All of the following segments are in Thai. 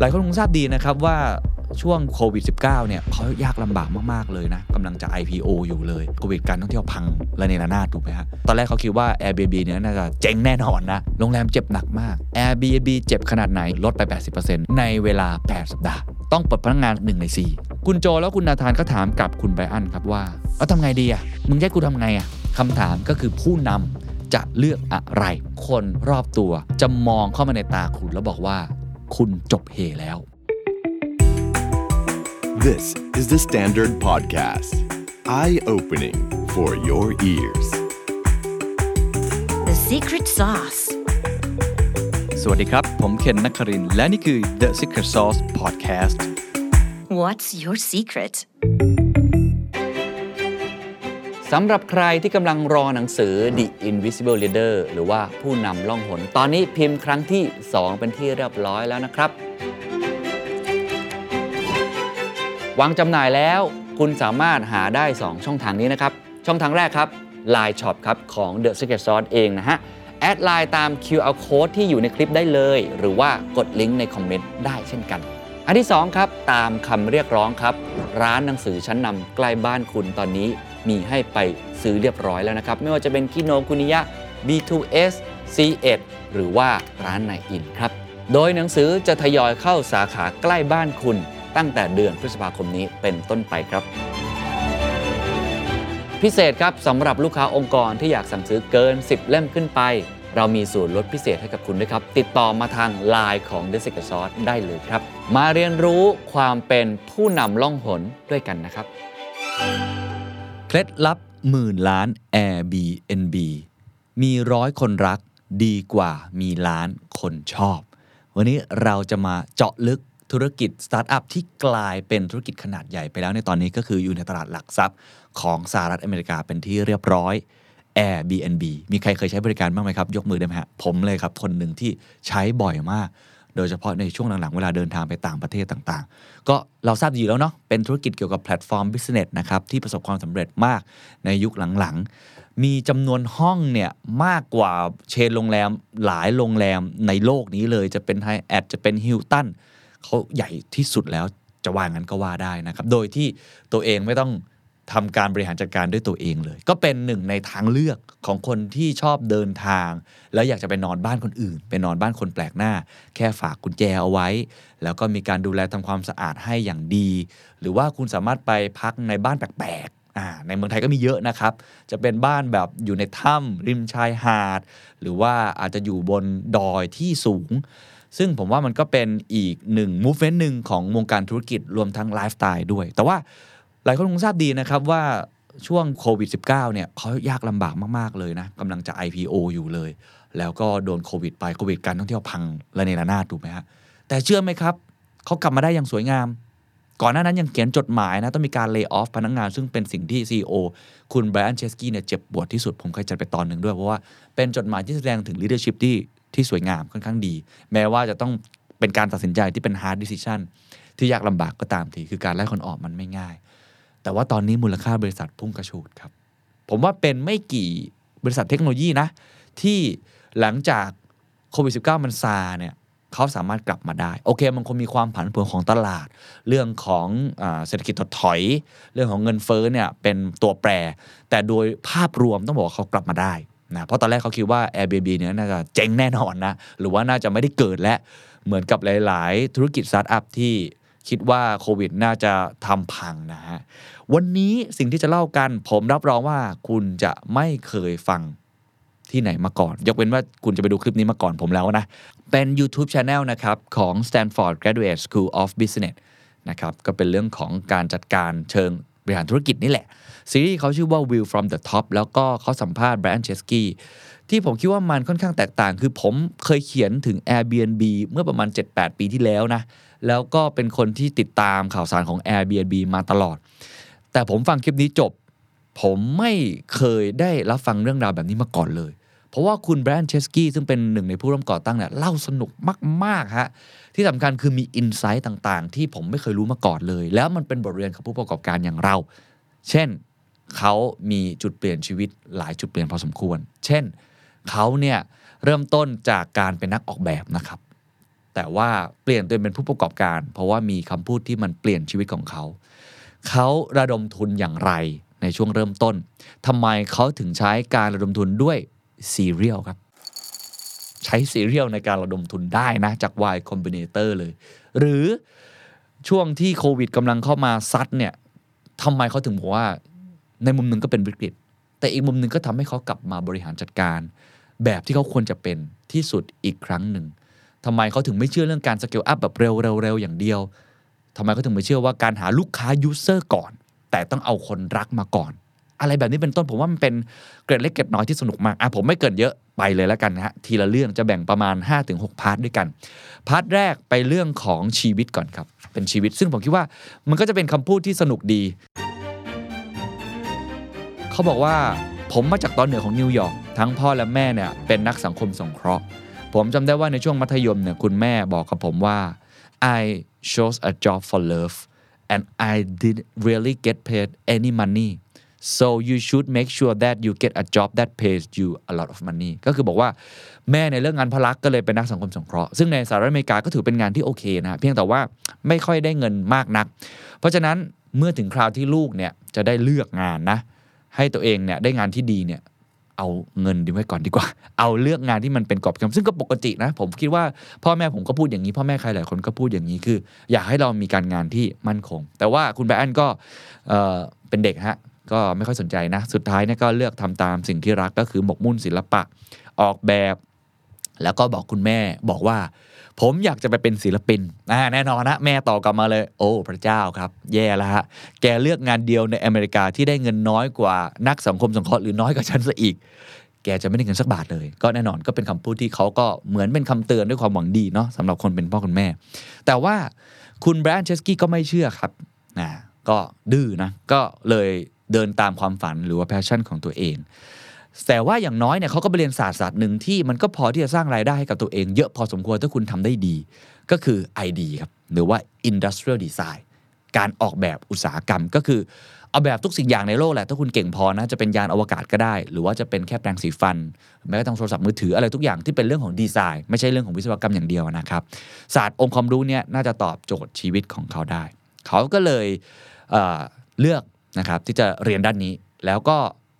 หลายคนคงทราบดีนะครับว่าช่วงโควิด -19 เนี่ยเขายากลำบากมาก ๆ เลยนะกำลังจะ IPO อยู่เลยโควิดการท่องเที่ยวพังระเนระนาดถูกไหมฮะ ตอนแรกเขาคิดว่า Airbnb เนี่ยน่าจะเจ๊งแน่นอนนะ โรงแรมเจ็บหนักมาก Airbnb เจ็บขนาดไหน ลดไป 80%ในเวลา 8 สัปดาห์ ต้องปลดพนักงาน 1 ใน 4 คุณโจแล้วคุณนาธานก็ถามกับคุณไบอันครับว่าเอาทำไงดีอะมึงให้กูทำไงอะคำถามก็คือผู้นำจะเลือกอะไร คนรอบตัวจะมองเข้ามาในตาคุณแล้วบอกว่า คุณจบเฮแล้ว This is the Standard Podcast. Eye opening for your ears. The secret sauce. สวัสดีครับ ผมเคนนักครินทร์และนี่คือ The Secret Sauce Podcast What's your secret? สำหรับใครที่กำลังรอหนังสือ The Invisible Leader หรือว่าผู้นำล่องหน ตอนนี้พิมพ์ครั้งที่ 2 เป็นที่เรียบร้อยแล้วนะครับ วางจำหน่ายแล้วคุณสามารถหาได้ 2 ช่องทางนี้นะครับ ช่องทางแรกครับ Line Shop ครับ ของ The Secret Sauce เองนะฮะ แอดไลน์ตาม QR Code ที่อยู่ในคลิปได้เลย หรือว่ากดลิงก์ในคอมเมนต์ได้เช่นกัน อันที่2ครับตามคำเรียกร้องครับ ร้านหนังสือชั้นนำใกล้บ้านคุณตอนนี้มีให้ไปซื้อเรียบร้อยแล้วนะครับ ไม่ว่าจะเป็นคิโนคุนิยะ B2S C1 หรือว่าร้านไนอินครับ โดยหนังสือจะทยอยเข้าสาขาใกล้บ้านคุณ ตั้งแต่เดือนพฤษภาคมนี้เป็นต้นไปครับ พิเศษครับสำหรับลูกค้าองค์กรที่อยากสั่งซื้อเกิน 10 เล่มขึ้นไป เรามีส่วนลดพิเศษให้กับคุณด้วยครับ ติดต่อมาทาง Line ของ The Secret Sauce ได้เลยครับ มาเรียนรู้ความเป็นผู้นำล่องหนด้วยกันนะครับ เคล็ดลับหมื่นล้าน Airbnb มีร้อยคนรักดีกว่ามีล้านคนชอบ วันนี้เราจะมาเจาะลึกธุรกิจสตาร์ทอัพที่กลายเป็นธุรกิจขนาดใหญ่ไปแล้วในตอนนี้ก็คืออยู่ในตลาดหลักทรัพย์ของสหรัฐอเมริกาเป็นที่เรียบร้อย Airbnb มีใครเคยใช้บริการบ้างไหมครับ ยกมือได้ไหมฮะผมเลยครับ คนหนึ่งที่ใช้บ่อยมาก โดยเฉพาะในช่วงหลังๆ เวลาเดินทางไปต่างประเทศต่างๆ ก็เราทราบดีอยู่แล้วเนาะเป็นธุรกิจเกี่ยวกับ platform business นะครับ ที่ประสบความสำเร็จมากในยุคหลังๆ มีจำนวนห้องเนี่ยมากกว่าเชนโรงแรมหลายโรงแรมในโลกนี้เลยจะเป็นไฮแอทจะเป็นฮิลตันเขาใหญ่ที่สุดแล้วจะว่างั้นก็ว่าได้นะครับ โดยที่ตัวเองไม่ต้อง ทำการบริหารจัดการด้วยตัวเองเลย ก็เป็นหนึ่งในทางเลือกของคนที่ชอบเดินทาง แล้วอยากจะไปนอนบ้านคนอื่น ไปนอนบ้านคนแปลกหน้า แค่ฝากกุญแจเอาไว้ แล้วก็มีการดูแลทำความสะอาดให้อย่างดี หรือว่าคุณสามารถไปพักในบ้านแปลกๆในเมืองไทยก็มีเยอะนะครับ จะเป็นบ้านแบบอยู่ในถ้ำริมชายหาด หรือว่าอาจจะอยู่บนดอยที่สูง ซึ่งผมว่ามันก็เป็นอีกหนึ่งมูฟเ e นต์หนึ่งของวงการธุรกิจรวมทั้งไลฟ์สไตล์ด้วย แต่ว่า หลายคนคงทราบดีนะครับว่าช่วงโควิด -19 เนี่ยเขายากลำบากมาก ๆ เลยนะกำลังจะ IPO อยู่เลย แล้วก็โดนโควิดไปโควิดการท่องเที่ยวพังระเนระนาดถูกไหมฮะแต่เชื่อไหมครับ เขากลับมาได้อย่างสวยงาม ก่อนหน้านั้นยังเขียนจดหมายนะ ต้องมีการเลิกออฟพนักงาน ซึ่งเป็นสิ่งที่ CEO คุณไบรอันเชสกี้เนี่ยเจ็บปวดที่สุด ผมเคยจัดไปตอนหนึ่งด้วย เพราะว่าเป็นจดหมายที่แสดงถึง leadership ที่ที่สวยงามค่อนข้างดี แม้ว่าจะต้องเป็นการตัดสินใจที่เป็น hard decision ที่ยากลำบากก็ตามทีคือการไล่คนออกมันไม่ง่าย แต่ว่าตอนนี้มูลค่าบริษัทพุ่งกระฉูดครับ ผมว่าเป็นไม่กี่บริษัทเทคโนโลยีนะ ที่หลังจากโควิด -19 มันซาเนี่ยเขาสามารถกลับมาได้ โอเค มันคงมีความผันผวนของตลาด เรื่องของอเศรษฐกิจถดถอย เรื่องของเงินเฟ้อเนี่ยเป็นตัวแปร แต่โดยภาพรวมต้องบอกว่าเขากลับมาได้นะเพราะตอนแรกเขาคิดว่า Airbnb เนี่ยน่าจะเจ๊งแน่นอนนะ หรือว่าน่าจะไม่ได้เกิดและ เหมือนกับหลาย ๆ ธุรกิจสตาร์ทอัพที่ คิดว่าโควิดน่าจะทำพังนะฮะ วันนี้สิ่งที่จะเล่ากัน ผมรับรองว่าคุณจะไม่เคยฟังที่ไหนมาก่อน ยกเว้นว่าคุณจะไปดูคลิปนี้มาก่อนผมแล้วนะ เป็น YouTube Channel นะครับของ Stanford Graduate School of Business นะครับก็เป็นเรื่องของการจัดการเชิงบริหารธุรกิจนี่แหละ ซีรีส์เขาชื่อว่า View from the Top แล้วก็เขาสัมภาษณ์ Brian Chesky ที่ผมคิดว่ามันค่อนข้างแตกต่าง คือผมเคยเขียนถึง Airbnb เมื่อประมาณ 7-8 ปีที่แล้วนะ แล้วก็เป็นคนที่ติดตามข่าวสารของ Airbnb มาตลอด แต่ผมฟังคลิปนี้จบ ผมไม่เคยได้รับฟังเรื่องราวแบบนี้มาก่อนเลย เพราะว่าคุณแบรนด์เชสกี้ซึ่งเป็นหนึ่งในผู้ร่วมก่อตั้งเนี่ยเล่าสนุกมากๆฮะที่สำคัญคือมีอินไซต์ต่างๆ ที่ผมไม่เคยรู้มาก่อนเลย แล้วมันเป็นบทเรียนของผู้ประกอบการอย่างเรา เช่นเขามีจุดเปลี่ยนชีวิตหลายจุดเปลี่ยนพอสมควร เช่นเขาเนี่ยเริ่มต้นจากการเป็นนักออกแบบนะครับ แต่ว่าเปลี่ยนตัวเองเป็นผู้ประกอบการ เพราะว่ามีคำพูดที่มันเปลี่ยนชีวิตของเขา เขาระดมทุนอย่างไรในช่วงเริ่มต้นทำไมเขาถึงใช้การระดมทุนด้วยซีเรียลครับ ใช้ซีเรียลในการระดมทุนได้นะ จาก Y Combinator เลย หรือช่วงที่โควิดกำลังเข้ามาซัดเนี่ยทำไมเขาถึงบอกว่าในมุมหนึ่งก็เป็นวิกฤต แต่อีกมุมหนึ่งก็ทำให้เขากลับมาบริหารจัดการ แบบที่เขาควรจะเป็นที่สุดอีกครั้งหนึ่ง ทำไมเขาถึงไม่เชื่อเรื่องการ scale up แบบเร็วๆๆอย่างเดียวทำไมเขาถึงไม่เชื่อว่าการหาลูกค้า user ก่อน แต่ต้องเอาคนรักมาก่อน อะไรแบบนี้เป็นต้นผมว่ามันเป็นเกร็ดเล็กเกร็ดน้อยที่สนุกมากอะผมไม่เกริ่นเยอะไปเลยแล้วกันนะฮะทีละเรื่องจะแบ่งประมาณ 5-6 part ด้วยกัน part แรกไปเรื่องของชีวิตก่อนครับ เป็นชีวิต ซึ่งผมคิดว่ามันก็จะเป็นคำพูดที่สนุกดี เขาบอกว่าผมมาจากตอนเหนือของนิวยอร์กทั้งพ่อและแม่เนี่ยเป็นนักสังคมสงเคราะห์ ผมจำได้ว่าในช่วงมัธยมเนี่ยคุณแม่บอกกับผมว่า I chose a job for love and I didn't really get paid any money so you should make sure that you get a job that pays you a lot of money ก็คือบอกว่าแม่ในเรื่องงานพลักก็เลยเป็นนักสังคมสงเคราะห์ซึ่งในสหรัฐอเมริกาก็ถือเป็นงานที่โอเคนะเพียงแต่ว่าไม่ค่อยได้เงินมากนัก เพราะฉะนั้นเมื่อถึงคราวที่ลูกเนี่ยจะได้เลือกงานนะให้ตัวเองเนี่ยได้งานที่ดีเนี่ย เอาเงินดีไว้ก่อนดีกว่า เอาเลือกงานที่มันเป็นกรอบกำซึ่งก็ปกตินะ ผมคิดว่าพ่อแม่ผมก็พูดอย่างนี้ พ่อแม่ใครหลายคนก็พูดอย่างนี้คือ อยากให้เรามีการงานที่มั่นคง แต่ว่าคุณแบรนก็เออเป็นเด็กฮะก็ไม่ค่อยสนใจนะ สุดท้ายเนี่ยก็เลือกทำตามสิ่งที่รักก็คือหมกมุ่นศิลปะออกแบบ แล้วก็บอกคุณแม่บอกว่า ผมอยากจะไปเป็นศิลปินอ่าแน่นอนนะแม่ตอบกลับมาเลย โอ้พระเจ้าครับ แย่แล้วฮะแกเลือกงานเดียวในอเมริกาที่ได้เงินน้อยกว่านักสังคมสงเคราะห์หรือน้อยกว่าฉันซะอีก แกจะไม่ได้เงินสักบาทเลย ก็แน่นอนก็เป็นคำพูดที่เขาก็เหมือนเป็นคำเตือนด้วยความหวังดีเนาะสำหรับคนเป็นพ่อคุณแม่ แต่ว่าคุณแบรนด์เชสกี้ก็ไม่เชื่อครับนะก็ดื้อนะก็เลยเดินตามความฝันหรือว่า passion ของตัวเอง แต่ว่าอย่างน้อยเนี่ยเขาก็ไปเรียนศาสตร์ศาสตร์หนึ่งที่มันก็พอที่จะสร้างรายได้ให้กับตัวเองเยอะพอสมควรถ้าคุณทำได้ดี ก็คือ ID ครับหรือว่า Industrial Design การออกแบบอุตสาหกรรมก็คือเอาแบบทุกสิ่งอย่างในโลกแหละ ถ้าคุณเก่งพอนะจะเป็นยานอวกาศก็ได้ หรือว่าจะเป็นแค่แปรงสีฟัน แม้กระทั่งโทรศัพท์มือถืออะไรทุกอย่างที่เป็นเรื่องของดีไซน์ ไม่ใช่เรื่องของวิศวกรรมอย่างเดียวนะครับ ศาสตร์องค์ความรู้เนี่ยน่าจะตอบโจทย์ชีวิตของเขาได้ เขาก็เลยเเลือกนะครับที่จะเรียนด้านนี้แล้วก็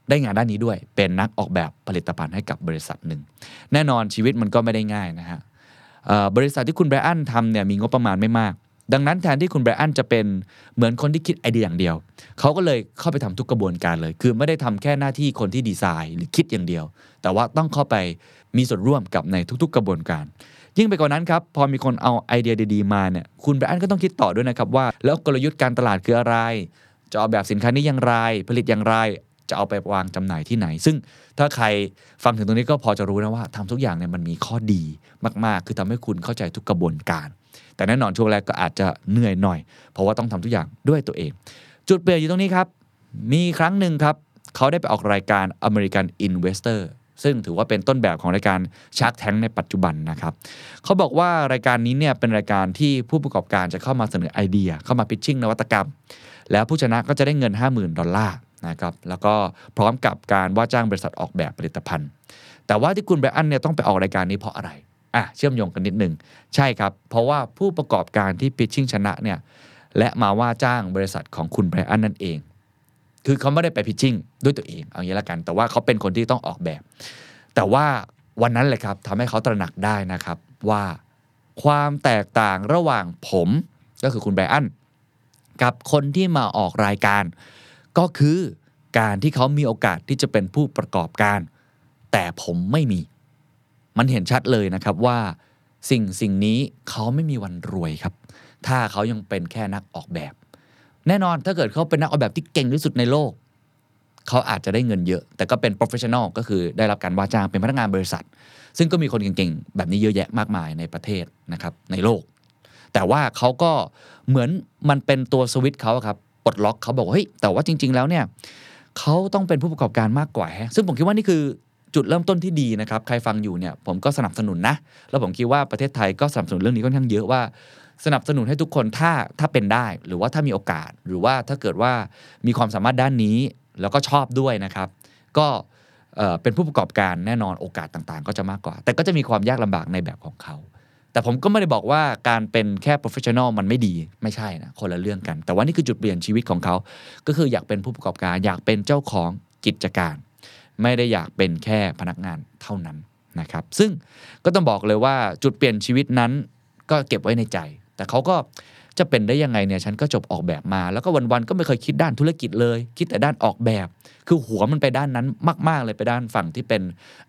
ได้งานด้านนี้ด้วย เป็นนักออกแบบผลิตภัณฑ์ให้กับบริษัทหนึ่ง แน่นอนชีวิตมันก็ไม่ได้ง่ายนะฮะบริษัทที่คุณไบรอันทำเนี่ยมีงบประมาณไม่มาก ดังนั้นแทนที่คุณไบรอันจะเป็นเหมือนคนที่คิดไอเดียอย่างเดียว เขาก็เลยเข้าไปทำทุกกระบวนการเลย คือไม่ได้ทำแค่หน้าที่คนที่ดีไซน์หรือคิดอย่างเดียว แต่ว่าต้องเข้าไปมีส่วนร่วมกับในทุก ๆ กระบวนการ ยิ่งไปกว่านั้นครับ พอมีคนเอาไอเดียดี ๆ มาเนี่ย คุณไบรอันก็ต้องคิดต่อด้วยนะครับว่า แล้วกลยุทธ์การตลาดคืออะไร จะออกแบบสินค้านี้อย่างไร ผลิตอย่างไร จะเอาไปวางจำหน่ายที่ไหน ซึ่งถ้าใครฟังถึงตรงนี้ก็พอจะรู้นะว่าทำทุกอย่างเนี่ยมันมีข้อดีมากๆ คือทำให้คุณเข้าใจทุกกระบวนการ แต่แน่นอนช่วงแรกก็อาจจะเหนื่อยหน่อย เพราะว่าต้องทำทุกอย่างด้วยตัวเอง จุดเปลี่ยนอยู่ตรงนี้ครับ มีครั้งหนึ่งครับเขาได้ไปออกรายการ American Investor ซึ่งถือว่าเป็นต้นแบบของรายการ Shark Tank ในปัจจุบันนะครับ เขาบอกว่ารายการนี้เนี่ยเป็นรายการที่ผู้ประกอบการจะเข้ามาเสนอไอเดีย เข้ามาพิชชิ่งนวัตกรรม แล้วผู้ชนะก็จะได้เงิน 50,000 ดอลลาร์ นะครับแล้วก็พร้อมกับการว่าจ้างบริษัทออกแบบผลิตภัณฑ์ แต่ว่าที่คุณไบรอันเนี่ยต้องไปออกรายการนี้เพราะอะไรอะเชื่อมโยงกันนิดหนึ่งใช่ครับ เพราะว่าผู้ประกอบการที่พิชชิ่งชนะเนี่ยและมาว่าจ้างบริษัทของคุณไบรอันนั่นเอง คือเขาไม่ได้ไปพิชชิ่งด้วยตัวเองเอางี้ละกัน แต่ว่าเขาเป็นคนที่ต้องออกแบบ แต่ว่าวันนั้นเลยครับทำให้เขาตระหนักได้นะครับว่าความแตกต่างระหว่างผมก็คือคุณไบรอันกับคนที่มาออกรายการ ก็คือการที่เขามีโอกาสที่จะเป็นผู้ประกอบการ แต่ผมไม่มี มันเห็นชัดเลยนะครับว่า สิ่งสิ่งนี้เขาไม่มีวันรวยครับ ถ้าเขายังเป็นแค่นักออกแบบ แน่นอนถ้าเกิดเขาเป็นนักออกแบบที่เก่งที่สุดในโลก เขาอาจจะได้เงินเยอะ แต่ก็เป็น professional ก็คือได้รับการว่าจ้างเป็นพนักงานบริษัท ซึ่งก็มีคนเก่งๆ แบบนี้เยอะแยะมากมายในประเทศนะครับในโลก แต่ว่าเขาก็เหมือนมันเป็นตัวสวิตช์เขาครับ ปลดล็อกเขาบอกว่าเฮ้ยแต่ว่าจริง ๆ แล้วเนี่ยเขาต้องเป็นผู้ประกอบการมากกว่าฮะซึ่งผมคิดว่านี่คือจุดเริ่มต้นที่ดีนะครับ ใครฟังอยู่เนี่ยผมก็สนับสนุนนะ แล้วผมคิดว่าประเทศไทยก็สนับสนุนเรื่องนี้ค่อนข้างเยอะว่า สนับสนุนให้ทุกคนถ้าถ้าเป็นได้ หรือว่าถ้ามีโอกาส หรือว่าถ้าเกิดว่ามีความสามารถด้านนี้แล้วก็ชอบด้วยนะครับ ก็เอ่อเป็นผู้ประกอบการแน่นอนโอกาสต่างๆ ก็จะมากกว่า แต่ก็จะมีความยากลำบากในแบบของเขา แต่ผมก็ไม่ได้บอกว่าการเป็นแค่ professional มันไม่ดีไม่ใช่นะคนละเรื่องกัน แต่ว่านี่คือจุดเปลี่ยนชีวิตของเขา ก็คืออยากเป็นผู้ประกอบการอยากเป็นเจ้าของกิจการ ไม่ได้อยากเป็นแค่พนักงานเท่านั้นนะครับซึ่งก็ต้องบอกเลยว่าจุดเปลี่ยนชีวิตนั้นก็เก็บไว้ในใจ แต่เขาก็จะเป็นได้ยังไงเนี่ยฉันก็จบออกแบบมา แล้วก็วันๆก็ไม่เคยคิดด้านธุรกิจเลย คิดแต่ด้านออกแบบ คือหัวมันไปด้านนั้นมาก ๆ เลยไปด้านฝั่งที่เป็น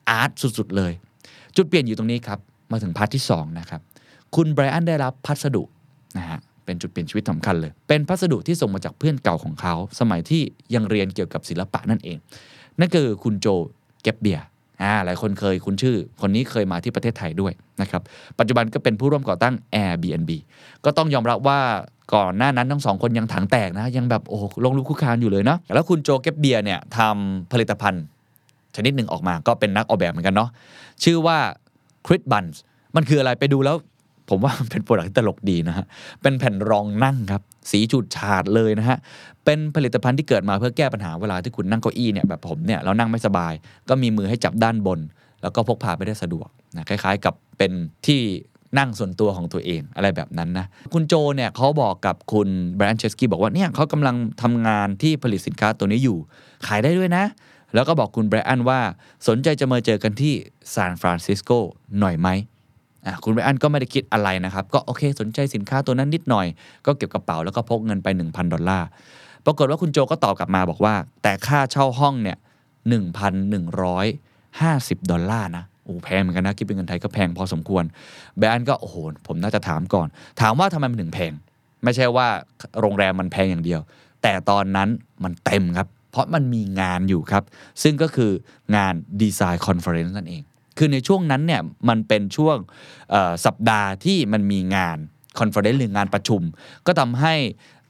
อาร์ตสุดๆเลย จุดเปลี่ยนอยู่ตรงนี้ครับ มาถึงพาร์ทที่2นะครับคุณไบรอันได้รับพัสดุนะฮะเป็นจุดเปลี่ยนชีวิตสำคัญเลย เป็นพัสดุที่ส่งมาจากเพื่อนเก่าของเขา สมัยที่ยังเรียนเกี่ยวกับศิลปะนั่นเอง นั่นคือคุณ Joe Gebbia อ่าหลายคนเคยคุ้นชื่อ คนนี้เคยมาที่ประเทศไทยด้วยนะครับ ปัจจุบันก็เป็นผู้ร่วมก่อตั้ง Airbnb ก็ต้องยอมรับว่าก่อนหน้านั้นทั้งสองคนยังถังแตกนะ ยังแบบโอ้ล้มลุกคลุกคลานอยู่เลยเนาะแล้วคุณ Joe Gebbia เนี่ยทำผลิตภัณฑ์ชนิดหนึ่งออกมาก็เป็นนักออกแบบเหมือนกันเนาะชื่อว่า c r i t Buns มันคืออะไรไปดูแล้ว ผมว่ามันเป็น product ที่ตลกดีนะฮะ เป็นแผ่นรองนั่งครับ สีฉูดฉาดเลยนะฮะ เป็นผลิตภัณฑ์ที่เกิดมาเพื่อแก้ปัญหาเวลาที่คุณนั่งเก้าอี้เนี่ยแบบผมเนี่ยเรานั่งไม่สบาย ก็มีมือให้จับด้านบน แล้วก็พกพาไปได้สะดวกนะคล้ายๆ กับเป็นที่นั่งส่วนตัวของตัวเองอะไรแบบนั้นนะ คุณโจเนี่ยเขาบอกกับคุณแบรนด์เชสกี้บอกว่าเนี่ยเขากำลังทำงานที่ผลิตสินค้าตัวนี้อยู่ ขายได้ด้วยนะ แล้วก็บอกคุณไบรอันว่าสนใจจะมาเจอกันที่ซานฟรานซิสโกหน่อยไหมคุณไบรอันก็ไม่ได้คิดอะไรนะครับ ก็โอเคสนใจสินค้าตัวนั้นนิดหน่อย ก็เก็บกระเป๋าแล้วก็พกเงินไป 1,000 ดอลลาร์ ปรากฏว่าคุณโจก็ตอบกลับมาบอกว่า แต่ค่าเช่าห้องเนี่ย1,150 ดอลลาร์นะโอ้แพงเหมือนกันนะคิดเป็นเงินไทยก็แพงพอสมควรแบรนด์ก็โอ้โหผมน่าจะถามก่อน ถามว่าทำไมมันถึงแพง ไม่ใช่ว่าโรงแรมมันแพงอย่างเดียว แต่ตอนนั้นมันเต็มครับ เพราะมันมีงานอยู่ครับ ซึ่งก็คืองาน design conference นั่นเอง คือในช่วงนั้นเนี่ยมันเป็นช่วงสัปดาห์ที่มันมีงาน conference หรืองานประชุม ก็ทำให้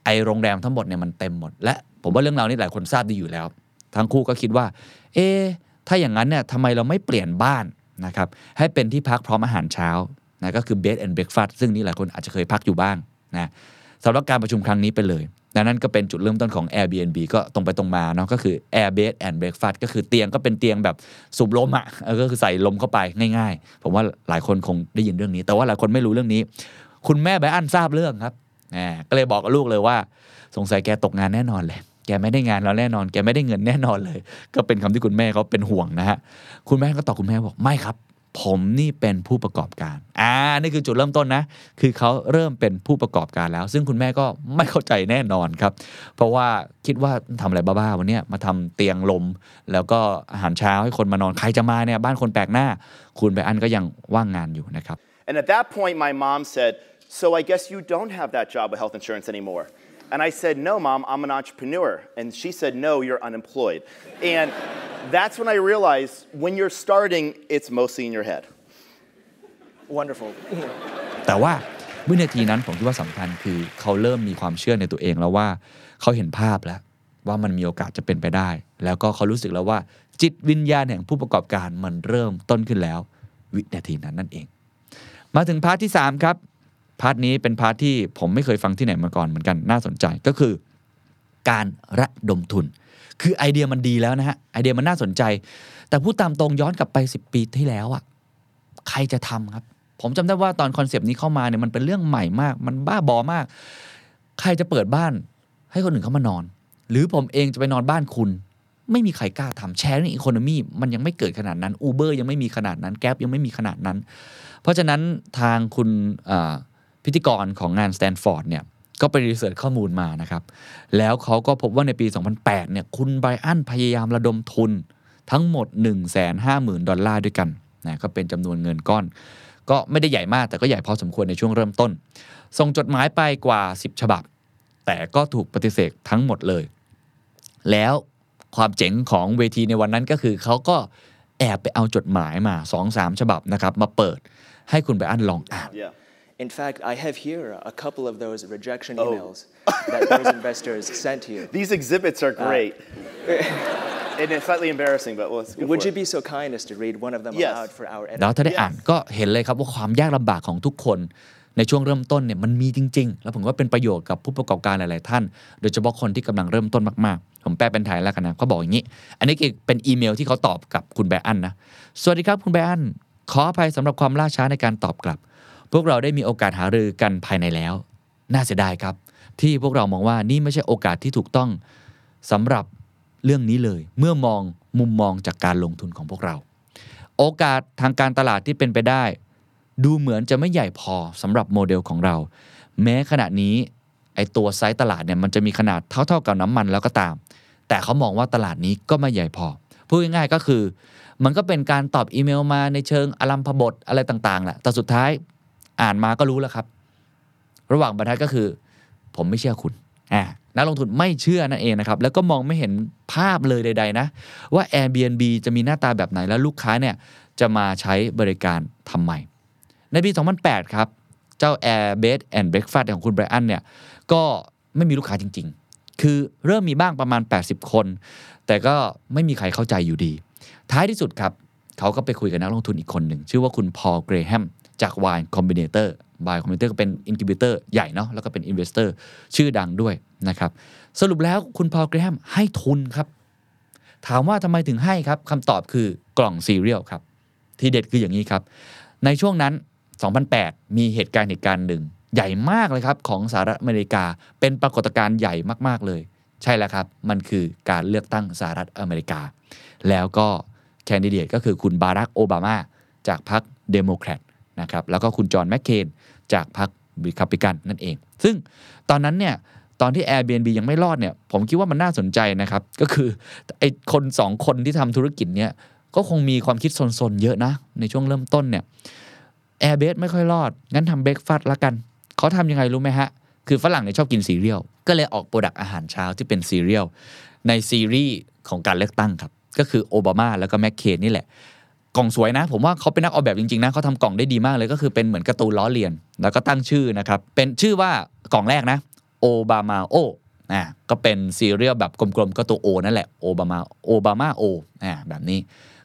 ไอโรงแรมทั้งหมดเนี่ยมันเต็มหมด และผมว่าเรื่องราวนี้หลายคนทราบดีอยู่แล้ว ทั้งคู่ก็คิดว่า เอ๊ถ้าอย่างนั้นเนี่ยทำไมเราไม่เปลี่ยนบ้านนะครับให้เป็นที่พักพร้อมอาหารเช้านะก็คือ bed and breakfast ซึ่งนี่หลายคนอาจจะเคยพักอยู่บ้างนะสำหรับการประชุมครั้งนี้ไปเลย ดังนั้นก็เป็นจุดเริ่มต้นของ Airbnb ก็ตรงไปตรงมาเนาะก็คือ Air Bed and Breakfast ก็คือเตียงก็เป็นเตียงแบบสูบลมอะ่ะก็คือใส่ลมเข้าไปง่าย ๆ ผมว่าหลายคนคงได้ยินเรื่องนี้ แต่ว่าหลายคนไม่รู้เรื่องนี้ คุณแม่ไบอันทราบเรื่องครับแหมก็เลยบอกกับลูกเลยว่า สงสัยแกตกงานแน่นอนเลยแกไม่ได้งานแล้วแน่นอน แกไม่ได้เงินแน่นอนเลย ก็เป็นคำที่คุณแม่เขาเป็นห่วงนะฮะ คุณแม่ก็ตอบคุณแม่บอกไม่ครับ ผมนี่เป็นผู้ประกอบการ อ่า นี่คือจุดเริ่มต้นนะ คือเขาเริ่มเป็นผู้ประกอบการแล้ว ซึ่งคุณแม่ก็ไม่เข้าใจแน่นอนครับ เพราะว่าคิดว่าทำอะไรบ้าๆวันนี้มาทำเตียงลม แล้วก็อาหารเช้าให้คนมานอน ใครจะมาเนี่ยบ้านคนแปลกหน้า คุณไบรอันก็ยังว่างงานอยู่นะครับ And at that point, my mom said, So I guess you don't have that job with health insurance anymore. And I said, No, mom, I'm an entrepreneur. And she said, No, you're unemployed. And that's when I realized when you're starting, it's mostly in your head. Wonderful. แต่ว่าวินาทีนั้นผมคิดว่าสำคัญคือเขาเริ่มมีความเชื่อในตัวเองแล้วว่าเขาเห็นภาพแล้วว่ามันมีโอกาสจะเป็นไปได้ แล้วก็เขารู้สึกแล้วว่า จิตวิญญาณแห่งผู้ประกอบการมันเริ่มต้นขึ้นแล้ว วินาทีนั้นนั่นเอง มาถึง part ที่ 3 ครับ part นี้เป็น part ที่ผมไม่เคยฟังที่ไหนมาก่อนเหมือนกันน่าสนใจก็คือ การระดมทุน คือไอเดียมันดีแล้วนะฮะไอเดียมันน่าสนใจ แต่พูดตามตรงย้อนกลับไป 10 ปีที่แล้วอะใครจะทำครับ ผมจำได้ว่าตอน concept นี้เข้ามาเนี่ยมันเป็นเรื่องใหม่มาก มันบ้าบอมาก ใครจะเปิดบ้าน ให้คนอื่นเข้ามานอน หรือผมเองจะไปนอนบ้านคุณไม่มีใครกล้าทำ sharing economy มันยังไม่เกิดขนาดนั้น Uber ยังไม่มีขนาดนั้น Grab ยังไม่มีขนาดนั้น เพราะฉะนั้นทางคุณ พิธีกรของงานสแตนฟอร์ดเนี่ยก็ไป research ข้อมูลมานะครับ แล้วเขาก็พบว่าในปี 2008 เนี่ย คุณไบรอันพยายามระดมทุนทั้งหมด 150,000 ดอลลาร์ด้วยกันนะก็เป็นจำนวนเงินก้อน ก็ไม่ได้ใหญ่มากแต่ก็ใหญ่พอสมควรในช่วงเริ่มต้น ส่งจดหมายไปกว่า 10 ฉบับ แต่ก็ถูกปฏิเสธทั้งหมดเลย แล้วความเจ๋งของเวทีในวันนั้นก็คือเขาก็แอบไปเอาจดหมายมา 2-3 ฉบับนะครับ มาเปิดให้คุณไบรอันลองอ่าน Yeah. In fact, I have here a couple of those rejection Oh. emails that those investors sent to you. These exhibits are great. and it's slightly embarrassing, but let's go Would for you it. be so kind as to read one of them Yes. aloud for our แล้ว editor? ถ้าได้อ่านก็เห็นเลยครับว่าความยากลำบากของทุกคน ในช่วงเริ่มต้นเนี่ยมันมีจริง ๆ แล้วผมว่าเป็นประโยชน์กับผู้ประกอบการหลาย ๆ ท่าน โดยเฉพาะคนที่กำลังเริ่มต้นมาก ๆ ผมแปลเป็นไทยแล้วกันนะเขาบอกอย่างนี้ อันนี้คือเป็นอีเมลที่เขาตอบกับคุณแบรอันนะ สวัสดีครับคุณแบรอัน ขออภัยสำหรับความล่าช้าในการตอบกลับพ วกเราได้มีโอกาสหารือกันภายในแล้ว น่าเสียดายครับ ที่พวกเรามองว่านี่ไม่ใช่โอกาสที่ถูกต้องสำหรับเรื่องนี้เลย เมื่อมองมุมมองจากการลงทุนของพวกเรา โอกาสทางการตลาดที่เป็นไปได้ ดูเหมือนจะไม่ใหญ่พอสำหรับโมเดลของเรา แม้ขณะนี้ไอตัวไซส์ตลาดเนี่ยมันจะมีขนาดเท่าๆกับน้ำมันแล้วก็ตาม แต่เขามองว่าตลาดนี้ก็ไม่ใหญ่พอพูดง่ายๆก็คือ มันก็เป็นการตอบอีเมลมาในเชิงอลัมพบทอะไรต่างๆแหละแต่สุดท้าย อ่านมาก็รู้แล้วครับ ระหว่างบรรทัดก็คือ ผมไม่เชื่อคุณอ่านักลงทุนไม่เชื่อนั่นเองนะครับ แล้วก็มองไม่เห็นภาพเลยใด ๆ นะ ว่า Airbnb จะมีหน้าตาแบบไหนแล้วลูกค้าเนี่ยจะมาใช้บริการทำไม ในปี 2008 ครับ เจ้า Air Bed and Breakfast ของคุณไบรอันเนี่ย ก็ไม่มีลูกค้าจริง ๆ คือเริ่มมีบ้างประมาณ 80 คน แต่ก็ไม่มีใครเข้าใจอยู่ดี ท้ายที่สุดครับ เขาก็ไปคุยกับนักลงทุนอีกคนหนึ่ง ชื่อว่าคุณพอลเกรแฮม จาก Y Combinator Y Combinator ก็เป็น Incubator ใหญ่เนาะแล้วก็เป็น Investor ชื่อดังด้วยนะครับ สรุปแล้วคุณพอลเกรมให้ทุนครับ ถามว่าทำไมถึงให้ครับคำตอบคือกล่องซีเรียลครับ ที่เด็ดคืออย่างนี้ครับ ในช่วงนั้น 2008 มีเหตุการณ์เหตุการณ์หนึ่ง ใหญ่มากเลยครับ ของสหรัฐอเมริกาเป็นปรากฏการณ์ใหญ่มากๆเลย ใช่แล้วครับ มันคือการเลือกตั้งสหรัฐอเมริกา แล้วก็แคนดิเดตก็คือคุณบารักโอบามาจากพรรคเดโมแครต นะครับแล้วก็คุณจอห์นแมคเคนจากพรรคริพับลิกันนั่นเอง ซึ่งตอนนั้นเนี่ยตอนที่ Airbnb ยังไม่รอดเนี่ยผมคิดว่ามันน่าสนใจนะครับ ก็คือไอ้คนสองคนที่ทำธุรกิจเนี่ยก็คงมีความคิดซนๆ เยอะนะ ในช่วงเริ่มต้นเนี่ย Airbnb ไม่ค่อยรอด งั้นทำ breakfast ละกัน เขาทำยังไงรู้ไหมฮะ คือฝรั่งเนี่ยชอบกินซีเรียล ก็เลยออก product อาหารเช้าที่เป็นซีเรียลในซีรีส์ของการเลือกตั้งครับ ก็คือโอบามาแล้วก็แมคเคนนี่แหละ กล่องสวยนะ ผมว่าเขาเป็นนักออกแบบจริงๆนะเขาทำกล่องได้ดีมากเลยก็คือเป็นเหมือนการ์ตูนล้อเลียน แล้วก็ตั้งชื่อนะครับ เป็นชื่อว่ากล่องแรกนะ Obama O's อ่าก็เป็นซีเรียลแบบกลมๆก็ตัว O นั่นแหละโอบามาObama O's อ่าแบบนี้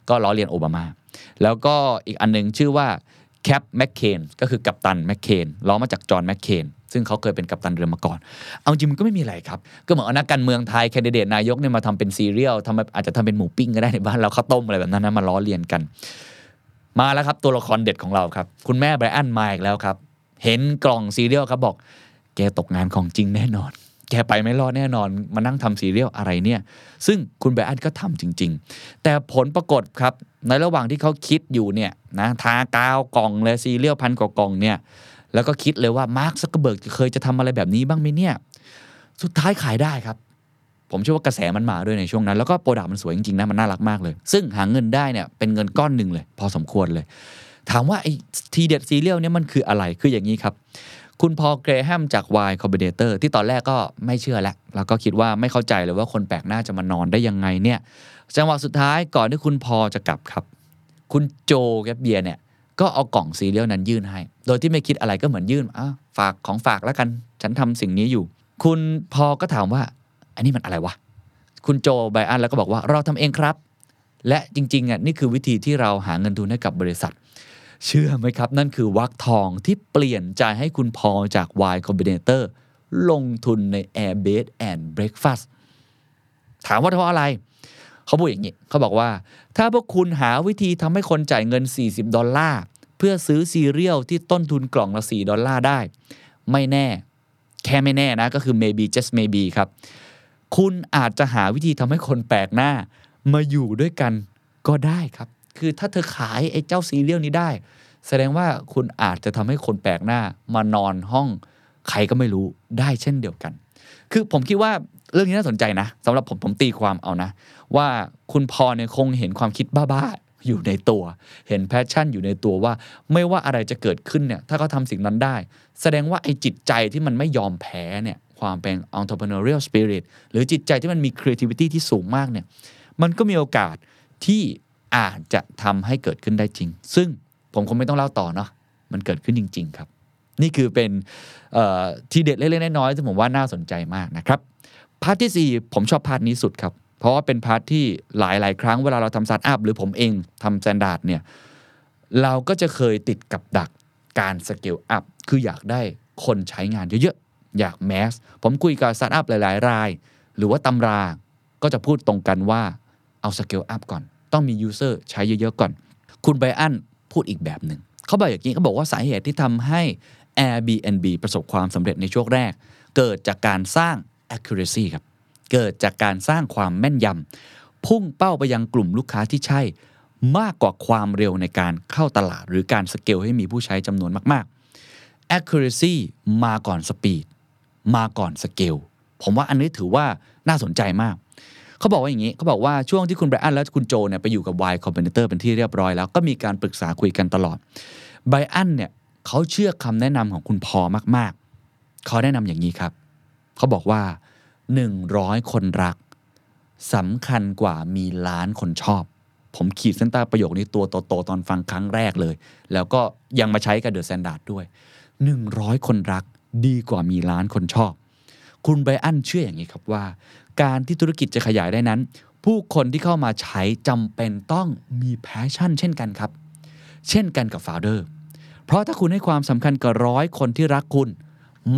ก็ล้อเลียนโอบามา แล้วก็อีกอันหนึงชื่อว่า Cap'n McCain's ก็คือกัปตันแมคเคนล้อมาจากจอห์นแมคเคน ซึ่งเขาเคยเป็นกัปตันเรือมาก่อน เอาจริงมันก็ไม่มีอะไรครับ ก็เหมือนเอานักการเมืองไทยแคนดิเดตนายกเนี่ยมาทำเป็นซีเรียลทำอาจจะทำเป็นหมูปิ้งก็ได้ในบ้านเราข้าวต้มอะไรแบบนั้นนะมาล้อเลียนกัน มาแล้วครับตัวละครเด็ดของเราครับ คุณแม่ไบรอันมาอีกแล้วครับ เห็นกล่องซีเรียลครับบอก แกตกงานของจริงแน่นอน แกไปไม่รอดแน่นอน มานั่งทำซีเรียลอะไรเนี่ย ซึ่งคุณไบรอันก็ทำจริง ๆ แต่ผลปรากฏครับในระหว่างที่เขาคิดอยู่เนี่ยนะทากาวกล่องเลยซีเรียลพันกว่ากล่องเนี่ย แล้วก็คิดเลยว่ามาร์คซักเกอร์เบิร์กเคยจะทำอะไรแบบนี้บ้างไหมเนี่ย สุดท้ายขายได้ครับ ผมเชื่อว่ากระแสมันมาด้วยในช่วงนั้น แล้วก็ product มันสวยจริงๆนะมันน่ารักมากเลย ซึ่งหาเงินได้เนี่ยเป็นเงินก้อนหนึ่งเลย พอสมควรเลย ถามว่าไอ้ทีเด็ดซีเรียลเนี่ยมันคืออะไรคืออย่างนี้ครับคุณพอเกรแฮมจาก Y Combinator ที่ตอนแรกก็ไม่เชื่อแล้วแล้วก็คิดว่าไม่เข้าใจเลยว่าคนแปลกหน้าจะมานอนได้ยังไงเนี่ย จังหวะสุดท้ายก่อนที่คุณพอจะกลับครับ คุณโจแกเบียเนี่ย ก็เอากล่องซีเรียลนั้นยื่นให้ โดยที่ไม่คิดอะไรก็เหมือนยื่นอะฝากของฝากแล้วกัน ฉันทำสิ่งนี้อยู่ คุณพอก็ถามว่า อันนี้มันอะไรวะ คุณโจไบอันแล้วก็บอกว่าเราทำเองครับ และจริงๆอะนี่คือวิธีที่เราหาเงินทุนให้กับบริษัท เชื่อไหมครับ นั่นคือวักทองที่เปลี่ยนใจให้คุณพอจาก Y Combinator ลงทุนใน Airbase and Breakfast ถามว่าเพราะอะไร เขาพูดอย่างนี้ เขาบอกว่า ถ้าพวกคุณหาวิธีทำให้คนจ่ายเงิน 40 ดอลลาร์ พื่อซื้อซีเรียลที่ต้นทุนกล่องละ 4 ดอลลาร์ได้ ไม่แน่ แค่ไม่แน่นะ ก็คือ maybe just maybe ครับ คุณอาจจะหาวิธีทำให้คนแปลกหน้า มาอยู่ด้วยกันก็ได้ครับ คือถ้าเธอขายไอ้เจ้าซีเรียลนี้ได้ แสดงว่าคุณอาจจะทำให้คนแปลกหน้า มานอนห้องใครก็ไม่รู้ได้เช่นเดียวกัน คือผมคิดว่าเรื่องนี้น่าสนใจนะสำหรับผมผมตีความเอานะ ว่าคุณพอลเนี่ยคงเห็นความคิดบ้าๆ อยู่ในตัว เห็น passion อยู่ในตัวว่า ไม่ว่าอะไรจะเกิดขึ้นเนี่ยถ้าเขาทำสิ่งนั้นได้ แสดงว่าไอ้จิตใจที่มันไม่ยอมแพ้เนี่ยความเป็น entrepreneurial spirit หรือจิตใจที่มันมี creativity ที่สูงมากเนี่ยมันก็มีโอกาสที่อาจจะทำให้เกิดขึ้นได้จริง ซึ่งผมคงไม่ต้องเล่าต่อเนาะมันเกิดขึ้นจริง ๆ ครับ นี่คือเป็นเอ่อทีเด็ดเล็กๆน้อยๆที่ผมว่าน่าสนใจมากนะครับ part ที่ 4 ผมชอบ part นี้สุดครับ เพราะว่าเป็น part ที่หลายๆครั้งเวลาเราทำสตาร์ทอัพหรือผมเองทำสแตนดาร์ดเนี่ยเราก็จะเคยติดกับดักการ scale up คืออยากได้คนใช้งานเยอะๆ อยาก mass ผมคุยกับสตาร์ทอัพหลายๆ ราย หรือว่าตำราก็จะพูดตรงกันว่าเอา scale up ก่อน ต้องมี user ใช้เยอะๆ ก่อน คุณไบรอันพูดอีกแบบหนึ่งเขาบอกอย่างนี้เขาบอกว่าสาเหตุที่ทำให้ Airbnb ประสบความสำเร็จในช่วงแรก เกิดจากการสร้าง accuracy ครับ เกิดจากการสร้างความแม่นยำพุ่งเป้าไปยังกลุ่มลูกค้าที่ใช่ มากกว่าความเร็วในการเข้าตลาด หรือการสเกลให้มีผู้ใช้จำนวนมาก ๆ accuracy มาก่อน speed มาก่อนสเกลผมว่าอันนี้ถือว่าน่าสนใจมาก เขาบอกว่าอย่างนี้เขาบอกว่าช่วงที่คุณไบรอันและคุณโจเนี่ยไปอยู่กับ Y Combinator เป็นที่เรียบร้อยแล้วก็มีการปรึกษาคุยกันตลอดไบรอันเนี่ยเขาเชื่อคำแนะนำของคุณพอมากๆ เขาแนะนำอย่างนี้ครับ เขาบอกว่า 100 คนรักสำคัญกว่ามีล้านคนชอบ ผมขีดเส้นใต้ประโยคนี้ตัวโตๆตอนฟังครั้งแรกเลย แล้วก็ยังมาใช้กับเดอะสแตนดาร์ดด้วย 100 คนรักดีกว่ามีล้านคนชอบ คุณไบรอันเชื่ออย่างนี้ครับว่า การที่ธุรกิจจะขยายได้นั้น ผู้คนที่เข้ามาใช้จำเป็นต้องมี passion เช่นกันครับ เช่นกันกับ founder เพราะถ้าคุณให้ความสำคัญกับร้อยคนที่รักคุณ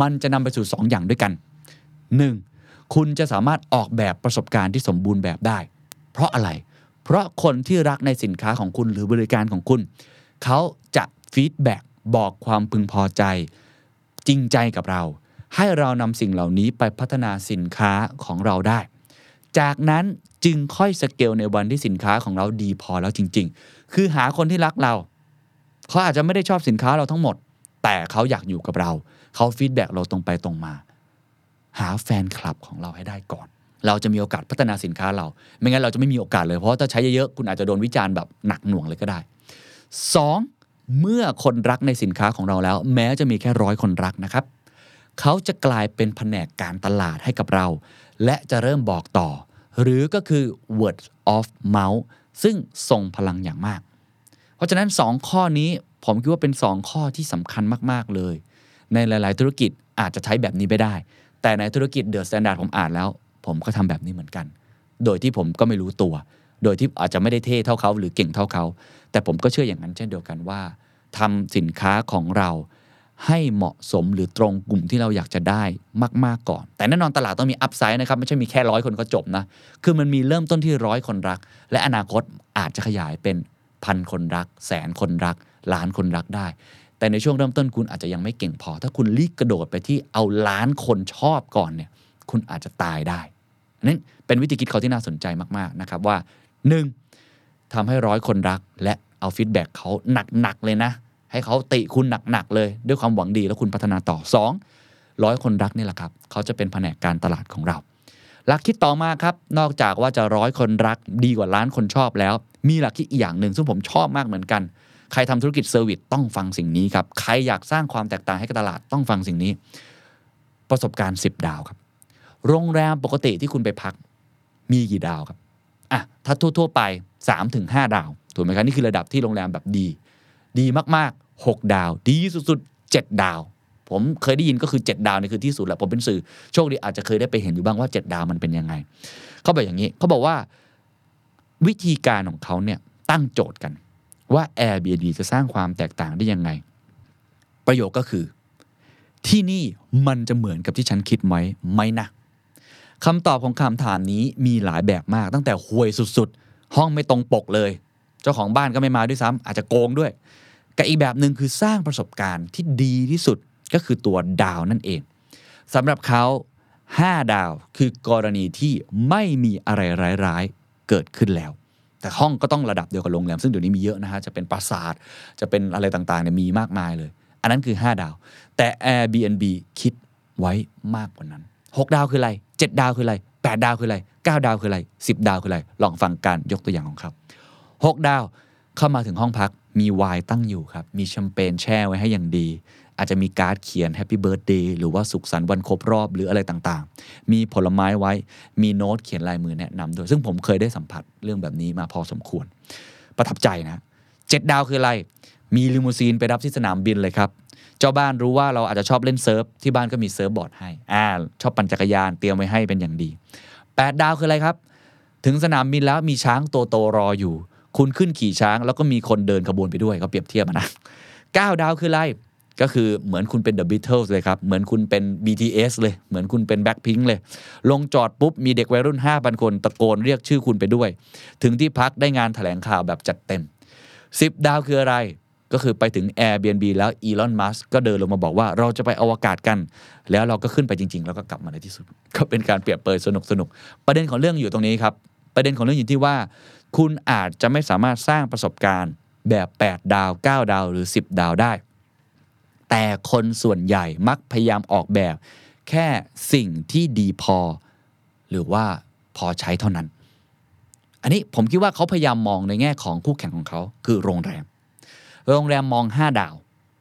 มันจะนำไปสู่ 2 อย่างด้วยกัน 1. คุณจะสามารถออกแบบประสบการณ์ที่สมบูรณ์แบบได้ เพราะอะไร เพราะคนที่รักในสินค้าของคุณหรือบริการของคุณ เขาจะ feedback บอกความพึงพอใจ จริงใจกับเรา ให้เรานำสิ่งเหล่านี้ไปพัฒนาสินค้าของเราได้ จากนั้นจึงค่อยสเกลในวันที่สินค้าของเราดีพอแล้วจริง ๆ คือหาคนที่รักเรา เขาอาจจะไม่ได้ชอบสินค้าเราทั้งหมด แต่เขาอยากอยู่กับเรา เขา feedback เราตรงไปตรงมา หาแฟนคลับของเราให้ได้ก่อน เราจะมีโอกาสพัฒนาสินค้าเรา ไม่งั้นเราจะไม่มีโอกาสเลย เพราะถ้าใช้เยอะๆคุณอาจจะโดนวิจารณ์แบบหนักหน่วงเลยก็ได้ 2. เมื่อคนรักในสินค้าของเราแล้ว แม้จะมีแค่ร้อยคนรักนะครับเขาจะกลายเป็นแผนกการตลาดให้กับเรา และจะเริ่มบอกต่อ หรือก็คือ word of mouth ซึ่งทรงพลังอย่างมาก เพราะฉะนั้น 2 ข้อนี้ผมคิดว่าเป็น 2 ข้อที่สำคัญมาก ๆ เลย ในหลาย ๆ ธุรกิจอาจจะใช้แบบนี้ไม่ได้ แต่ในธุรกิจเดอะสแตนดาร์ดผมอ่านแล้ว ผมก็ทำแบบนี้เหมือนกัน โดยที่ผมก็ไม่รู้ตัว โดยที่อาจจะไม่ได้เท่เท่าเขา หรือเก่งเท่าเขา แต่ผมก็เชื่ออย่างนั้นเช่นเดียวกันว่าทำสินค้าของเราให้เหมาะสมหรือตรงกลุ่มที่เราอยากจะได้มากๆก่อน แต่แน่นอนตลาดต้องมี upside นะครับ ไม่ใช่มีแค่ร้อยคนก็จบนะ คือมันมีเริ่มต้นที่ร้อยคนรัก และอนาคตอาจจะขยายเป็นพันคนรัก แสนคนรัก ล้านคนรักได้ แต่ในช่วงเริ่มต้นคุณอาจจะยังไม่เก่งพอ ถ้าคุณรีบกระโดดไปที่เอาล้านคนชอบก่อนเนี่ย คุณอาจจะตายได้นั้นเป็นวิธีคิดเขาที่น่าสนใจมากๆนะครับว่า 1. ทำให้ร้อยคนรักและเอา feedback เขาหนักๆเลยนะ ให้เขาติคุณหนักๆเลย ด้วยความหวังดีแล้วคุณพัฒนาต่อ 2. ร้อยคนรักนี่แหละครับ เขาจะเป็นแผนกการตลาดของเราหลักคิดต่อมาครับ นอกจากว่าจะร้อยคนรักดีกว่าล้านคนชอบแล้ว มีหลักคิดอีกอย่างหนึ่งซึ่งผมชอบมากเหมือนกัน ใครทำธุรกิจ service ต้องฟังสิ่งนี้ครับใครอยากสร้างความแตกต่างให้กับตลาดต้องฟังสิ่งนี้ ประสบการณ์ 10 ดาวครับ โรงแรมปกติที่คุณไปพักมีกี่ดาวครับอะถ้าทั่ว ๆ ไป 3-5 ดาวถูกไหมครับนี่คือระดับที่โรงแรมแบบดี ดีมากๆ 6 ดาว ดีสุดๆ 7 ดาว ผมเคยได้ยินก็คือ 7 ดาวนี่คือที่สุดแหละผมเป็นสื่อโชคดีอาจจะเคยได้ไปเห็นอยู่บ้างว่า 7 ดาวมันเป็นยังไงเขาบอกอย่างนี้เขาบอกว่า วิธีการของเขาเนี่ยตั้งโจทย์กัน ว่า Airbnb จะสร้างความแตกต่างได้ยังไง ประโยคก็คือ ที่นี่มันจะเหมือนกับที่ฉันคิดไหมไหมนะคำตอบของคำถามนี้มีหลายแบบมากตั้งแต่ห่วยสุดๆ ห้องไม่ตรงปกเลย เจ้าของบ้านก็ไม่มาด้วยซ้ำอาจจะโกงด้วยกับอีกแบบหนึ่งคือสร้างประสบการณ์ที่ดีที่สุดก็คือตัวดาวนั่นเองสำหรับเขา 5 ดาวคือกรณีที่ไม่มีอะไรร้ายๆ เกิดขึ้นแล้ว แต่ห้องก็ต้องระดับเดียวกับโรงแรมซึ่งเดี๋ยวนี้มีเยอะนะฮะจะเป็นปราสาทจะเป็นอะไรต่างๆเนี่ยมีมากมายเลย อันนั้นคือ 5 ดาว แต่ Airbnb คิดไว้มากกว่านั้น 6 ดาวคืออะไร 7 ดาวคืออะไร 8 ดาวคืออะไร 9 ดาวคืออะไร 10 ดาวคืออะไร ลองฟังการยกตัวอย่างของเขา6ดาวเข้ามาถึงห้องพักมีไวน์ตั้งอยู่ครับ มีแชมเปญแช่ไว้ให้อย่างดี อาจจะมีการ์ดเขียน Happy Birthday หรือว่าสุขสันต์วันครบรอบหรืออะไรต่างๆ มีผลไม้ไว้มีโน้ตเขียนลายมือแนะนำด้วย ซึ่งผมเคยได้สัมผัสเรื่องแบบนี้มาพอสมควร ประทับใจนะเจ็ดดาวคืออะไร มีลิมูซีนไปรับที่สนามบินเลยครับเจ้าบ้านรู้ว่าเราอาจจะชอบเล่นเซิร์ฟที่บ้านก็มีเซิร์ฟบอร์ดให้อ่าชอบปั่นจักรยานเตรียมไว้ให้เป็นอย่างดีแปดดาวคืออะไรครับ ถึงสนามบินแล้วมีช้างตัวโตรออยู่ คุณขึ้นขี่ช้างแล้วก็มีคนเดินขบวนไปด้วยเขาเปรียบเทียบอะนะ9ดาวคืออะไร ก็คือเหมือนคุณเป็น The Beatles เลยครับ เหมือนคุณเป็น BTS เลย เหมือนคุณเป็น Blackpink เลย ลงจอดปุ๊บ มีเด็กวัยรุ่น 5,000 คนตะโกนเรียกชื่อคุณไปด้วย ถึงที่พักได้งานแถลงข่าวแบบจัดเต็ม 10 ดาวคืออะไร ก็คือไปถึง Airbnb แล้วอีลอนมัสก็เดินลงมาบอกว่าเราจะไปอวกาศกัน แล้วเราก็ขึ้นไปจริง ๆ แล้วก็กลับมาในที่สุด ก็เป็นการเปรียบเปยสนุกสนุกประเด็นของเรื่องอยู่ตรงนี้ครับ ประเด็นของเรื่องอยู่ที่ว่า คุณอาจจะไม่สามารถสร้างประสบการณ์แบบ 8 ดาว 9 ดาวหรือ 10 ดาวได้ แต่คนส่วนใหญ่มักพยายามออกแบบ แค่สิ่งที่ดีพอ หรือว่าพอใช้เท่านั้น อันนี้ผมคิดว่าเขาพยายามมองในแง่ของคู่แข่งของเขาคือโรงแรม โรงแรมมอง 5 ดาว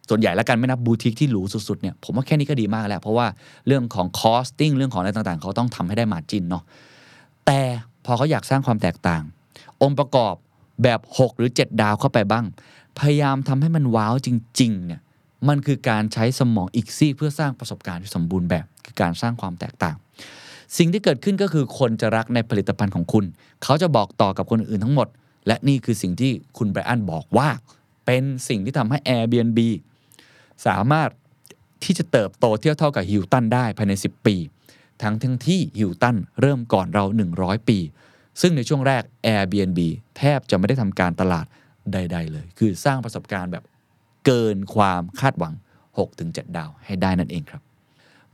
ส่วนใหญ่แล้วกันไม่นับบูติกที่หรูสุดๆเนี่ยผมว่าแค่นี้ก็ดีมากแล้ว เพราะว่าเรื่องของ costing เรื่องของอะไรต่างๆ เขาต้องทำให้ได้ margin เนาะแต่พอเขาอยากสร้างความแตกต่าง องค์ประกอบแบบ 6 หรือ 7 ดาวเข้าไปบ้าง พยายามทำให้มันว้าวจริงๆเนี่ย มันคือการใช้สมองอีกซีกเพื่อสร้างประสบการณ์ที่สมบูรณ์แบบ คือการสร้างความแตกต่าง สิ่งที่เกิดขึ้นก็คือคนจะรักในผลิตภัณฑ์ของคุณ เขาจะบอกต่อกับคนอื่นทั้งหมด และนี่คือสิ่งที่คุณไบรอันบอกว่า เป็นสิ่งที่ทำให้ Airbnb สามารถที่จะเติบโตเทียบเท่ากับฮิลตันได้ภายใน 10 ปี ทั้งทั้งที่ฮิลตันเริ่มก่อนเรา 100 ปี ซึ่งในช่วงแรก Airbnb แทบจะไม่ได้ทำการตลาดใด ๆ เลย คือสร้างประสบการณ์แบบ เกินความคาดหวัง 6-7 ดาวให้ได้นั่นเองครับ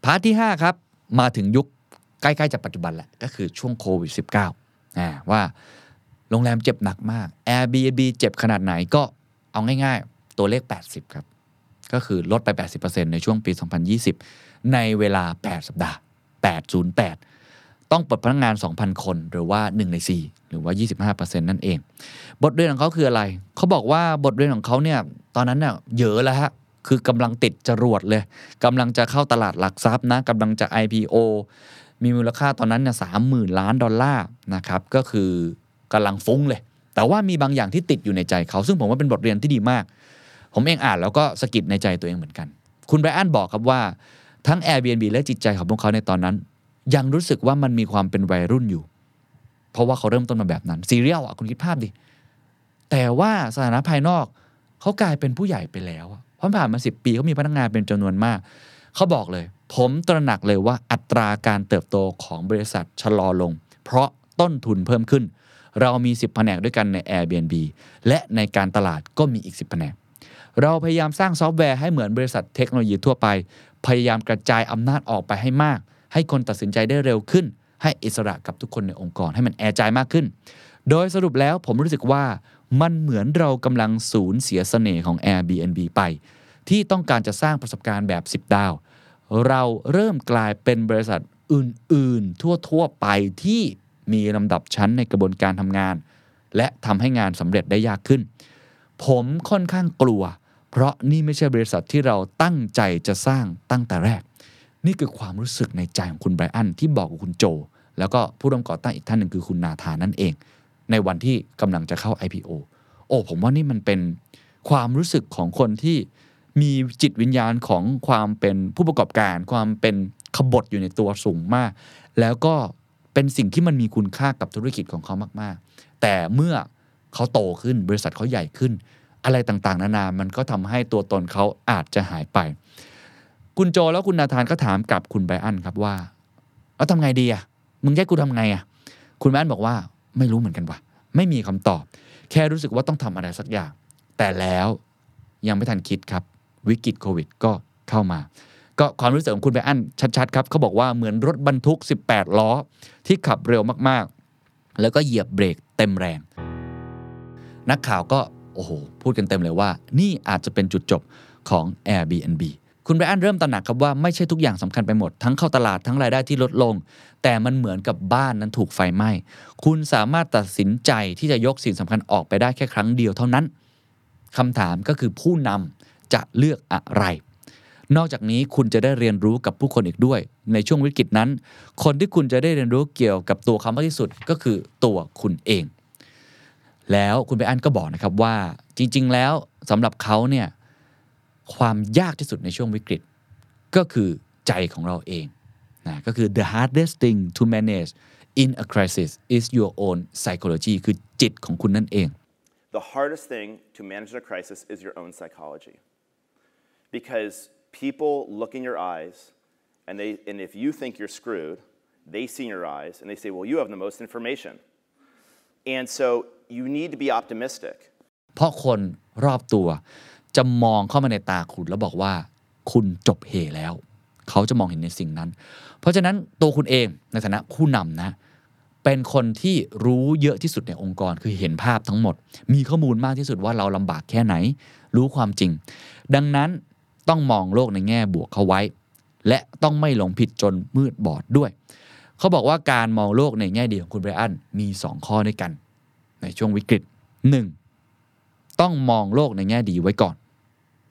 part ที่ 5 ครับ มาถึงยุคใกล้ ๆจากปัจจุบันแหละ ก็คือช่วงโควิด -19 าว่าโรงแรมเจ็บหนักมาก Airbnb เจ็บขนาดไหนก็เอาง่าย ๆ ตัวเลข 80 ครับ ก็คือลดไป 80%ในช่วงปี 2020 ในเวลา 8 สัปดาห์ 808 ต้องปลดพนักงาน 2,000 คนหรือว่า 1 ใน 4 หรือว่า 25%นั่นเอง บทเรียนของเขาคืออะไร เขาบอกว่าบทเรียนของเขาเนี่ยตอนนั้นเนี่ยเยอะแล้วฮะคือกำลังติดจรวดเลยกำลังจะเข้าตลาดหลักทรัพย์นะกำลังจะ IPO มีมูลค่าตอนนั้นเนี่ยสามหมื่นล้านดอลลาร์นะครับก็คือกำลังฟุ้งเลย แต่ว่ามีบางอย่างที่ติดอยู่ในใจเขา ซึ่งผมว่าเป็นบทเรียนที่ดีมาก ผมเองอ่านแล้วก็สะกิดในใจตัวเองเหมือนกัน คุณไบรอันบอกครับว่าทั้ง Airbnb และจิตใจของพวกเขาในตอนนั้น ยังรู้สึกว่ามันมีความเป็นวัยรุ่นอยู่ เพราะว่าเขาเริ่มต้นมาแบบนั้นซีเรียลอะคุณคิดภาพดิ แต่ว่าสถานะภายนอกเขากลายเป็นผู้ใหญ่ไปแล้วอะเพราะผ่านมาสิบปีเขามีพนักงานเป็นจำนวนมาก เขาบอกเลย ผมตระหนักเลยว่าอัตราการเติบโตของบริษัทชะลอลง เพราะต้นทุนเพิ่มขึ้น เรามี 10 แผนกด้วยกันใน Airbnb และในการตลาดก็มีอีก 10 แผนกเราพยายามสร้างซอฟต์แวร์ให้เหมือนบริษัทเทคโนโลยีทั่วไป พยายามกระจายอำนาจออกไปให้มาก ให้คนตัดสินใจได้เร็วขึ้น ให้อิสระกับทุกคนในองค์กรให้มันแอร์ใจมากขึ้น โดยสรุปแล้วผมรู้สึกว่ามันเหมือนเรากำลังสูญเสียเสน่ห์ของ Airbnb ไป ที่ต้องการจะสร้างประสบการณ์แบบ 10 ดาว เราเริ่มกลายเป็นบริษัทอื่นๆ ทั่วๆไปที่มีลำดับชั้นในกระบวนการทำงาน และทำให้งานสำเร็จได้ยากขึ้น ผมค่อนข้างกลัว เพราะนี่ไม่ใช่บริษัทที่เราตั้งใจจะสร้างตั้งแต่แรก นี่คือความรู้สึกในใจของคุณไบรอันที่บอกกับคุณโจ แล้วก็ผู้ร่วมก่อตั้งอีกท่านหนึ่งคือคุณนาธานนั่นเอง ในวันที่กำลังจะเข้า IPO โอ้ผมว่านี่มันเป็นความรู้สึกของคนที่มีจิตวิญญาณของความเป็นผู้ประกอบการ ความเป็นขบฏอยู่ในตัวสูงมาก แล้วก็เป็นสิ่งที่มันมีคุณค่ากับธุรกิจของเขามาก ๆ แต่เมื่อเขาโตขึ้นบริษัทเขาใหญ่ขึ้น อะไรต่างๆ นานา มันก็ทำให้ตัวตนเขาอาจจะหายไป คุณโจแล้วคุณนาธานก็ถามกับคุณไบอันครับว่าเอาทำไงดีอะมึงแยกกูทำไงอะ คุณไบอันบอกว่าไม่รู้เหมือนกันว่ะ ไม่มีคำตอบ แค่รู้สึกว่าต้องทำอะไรสักอย่าง แต่แล้วยังไม่ทันคิดครับ วิกฤตโควิดก็เข้ามา ก็ความรู้สึกของคุณไบอันชัดๆครับเขาบอกว่าเหมือนรถบรรทุก 18 ล้อ ที่ขับเร็วมากๆ แล้วก็เหยียบเบรกเต็มแรง นักข่าวก็โอ้โห พูดกันเต็มเลยว่า นี่อาจจะเป็นจุดจบของ Airbnb คุณไบรอันเริ่มตระหนักครับว่าไม่ใช่ทุกอย่างสำคัญไปหมด ทั้งเข้าตลาดทั้งรายได้ที่ลดลง แต่มันเหมือนกับบ้านนั้นถูกไฟไหม้คุณสามารถตัดสินใจที่จะยกสิ่งสำคัญออกไปได้แค่ครั้งเดียวเท่านั้นคำถามก็คือผู้นำจะเลือกอะไร นอกจากนี้คุณจะได้เรียนรู้กับผู้คนอีกด้วย ในช่วงวิกฤตนั้น คนที่คุณจะได้เรียนรู้เกี่ยวกับตัวเขามากที่สุดก็คือตัวคุณเอง แล้วคุณไปอันก็บอกนะครับว่า จริง ๆ แล้วสำหรับเขาเนี่ย ความยากที่สุดในช่วงวิกฤต ก็คือใจของเราเองนะก็คือ the hardest thing to manage in a crisis is your own psychology คือจิตของคุณนั่นเอง The hardest thing to manage in a crisis is your own psychology. Because people look in your eyes, and, they, and if you think you're screwed, they see in your eyes and they say, Well, you have the most information. And so you need to be optimistic. เพราะคนรอบตัว จะมองเข้ามาในตาคุณแล้วบอกว่าคุณจบเหแล้ว เขาจะมองเห็นในสิ่งนั้น เพราะฉะนั้นตัวคุณเองในฐานะผู้นำนะ เป็นคนที่รู้เยอะที่สุดในองค์กรคือเห็นภาพทั้งหมด มีข้อมูลมากที่สุดว่าเราลำบากแค่ไหน รู้ความจริง ดังนั้นต้องมองโลกในแง่บวกเข้าไว้ และต้องไม่หลงผิดจนมืดบอดด้วย เขาบอกว่าการมองโลกในแง่ดีของคุณไบรอันมี 2 ข้อด้วยกัน ในช่วงวิกฤต 1. ต้องมองโลกในแง่ดีไว้ก่อน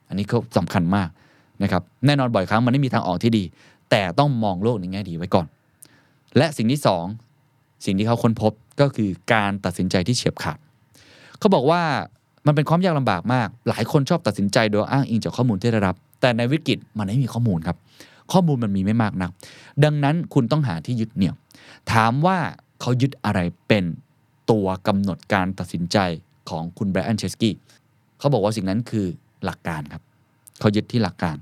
อันนี้เขาสำคัญมากนะครับ แน่นอนบ่อยครั้งมันไม่มีทางออกที่ดี แต่ต้องมองโลกในแง่ดีไว้ก่อน และสิ่งที่สองสิ่งที่เขาค้นพบก็คือการตัดสินใจที่เฉียบขาด เขาบอกว่ามันเป็นความยากลำบากมาก หลายคนชอบตัดสินใจโดยอ้างอิงจากข้อมูลที่ได้รับ แต่ในวิกฤตมันไม่มีข้อมูลครับ ข้อมูลมันมีไม่มากนัก ดังนั้นคุณต้องหาที่ยึดเหนี่ยว ถามว่าเขายึดอะไรเป็นตัวกำหนดการตัดสินใจ ของคุณไบรอันเชสกี้เขาบอกว่าสิ่งนั้นคือหลักการครับเขายึดที่หลักการ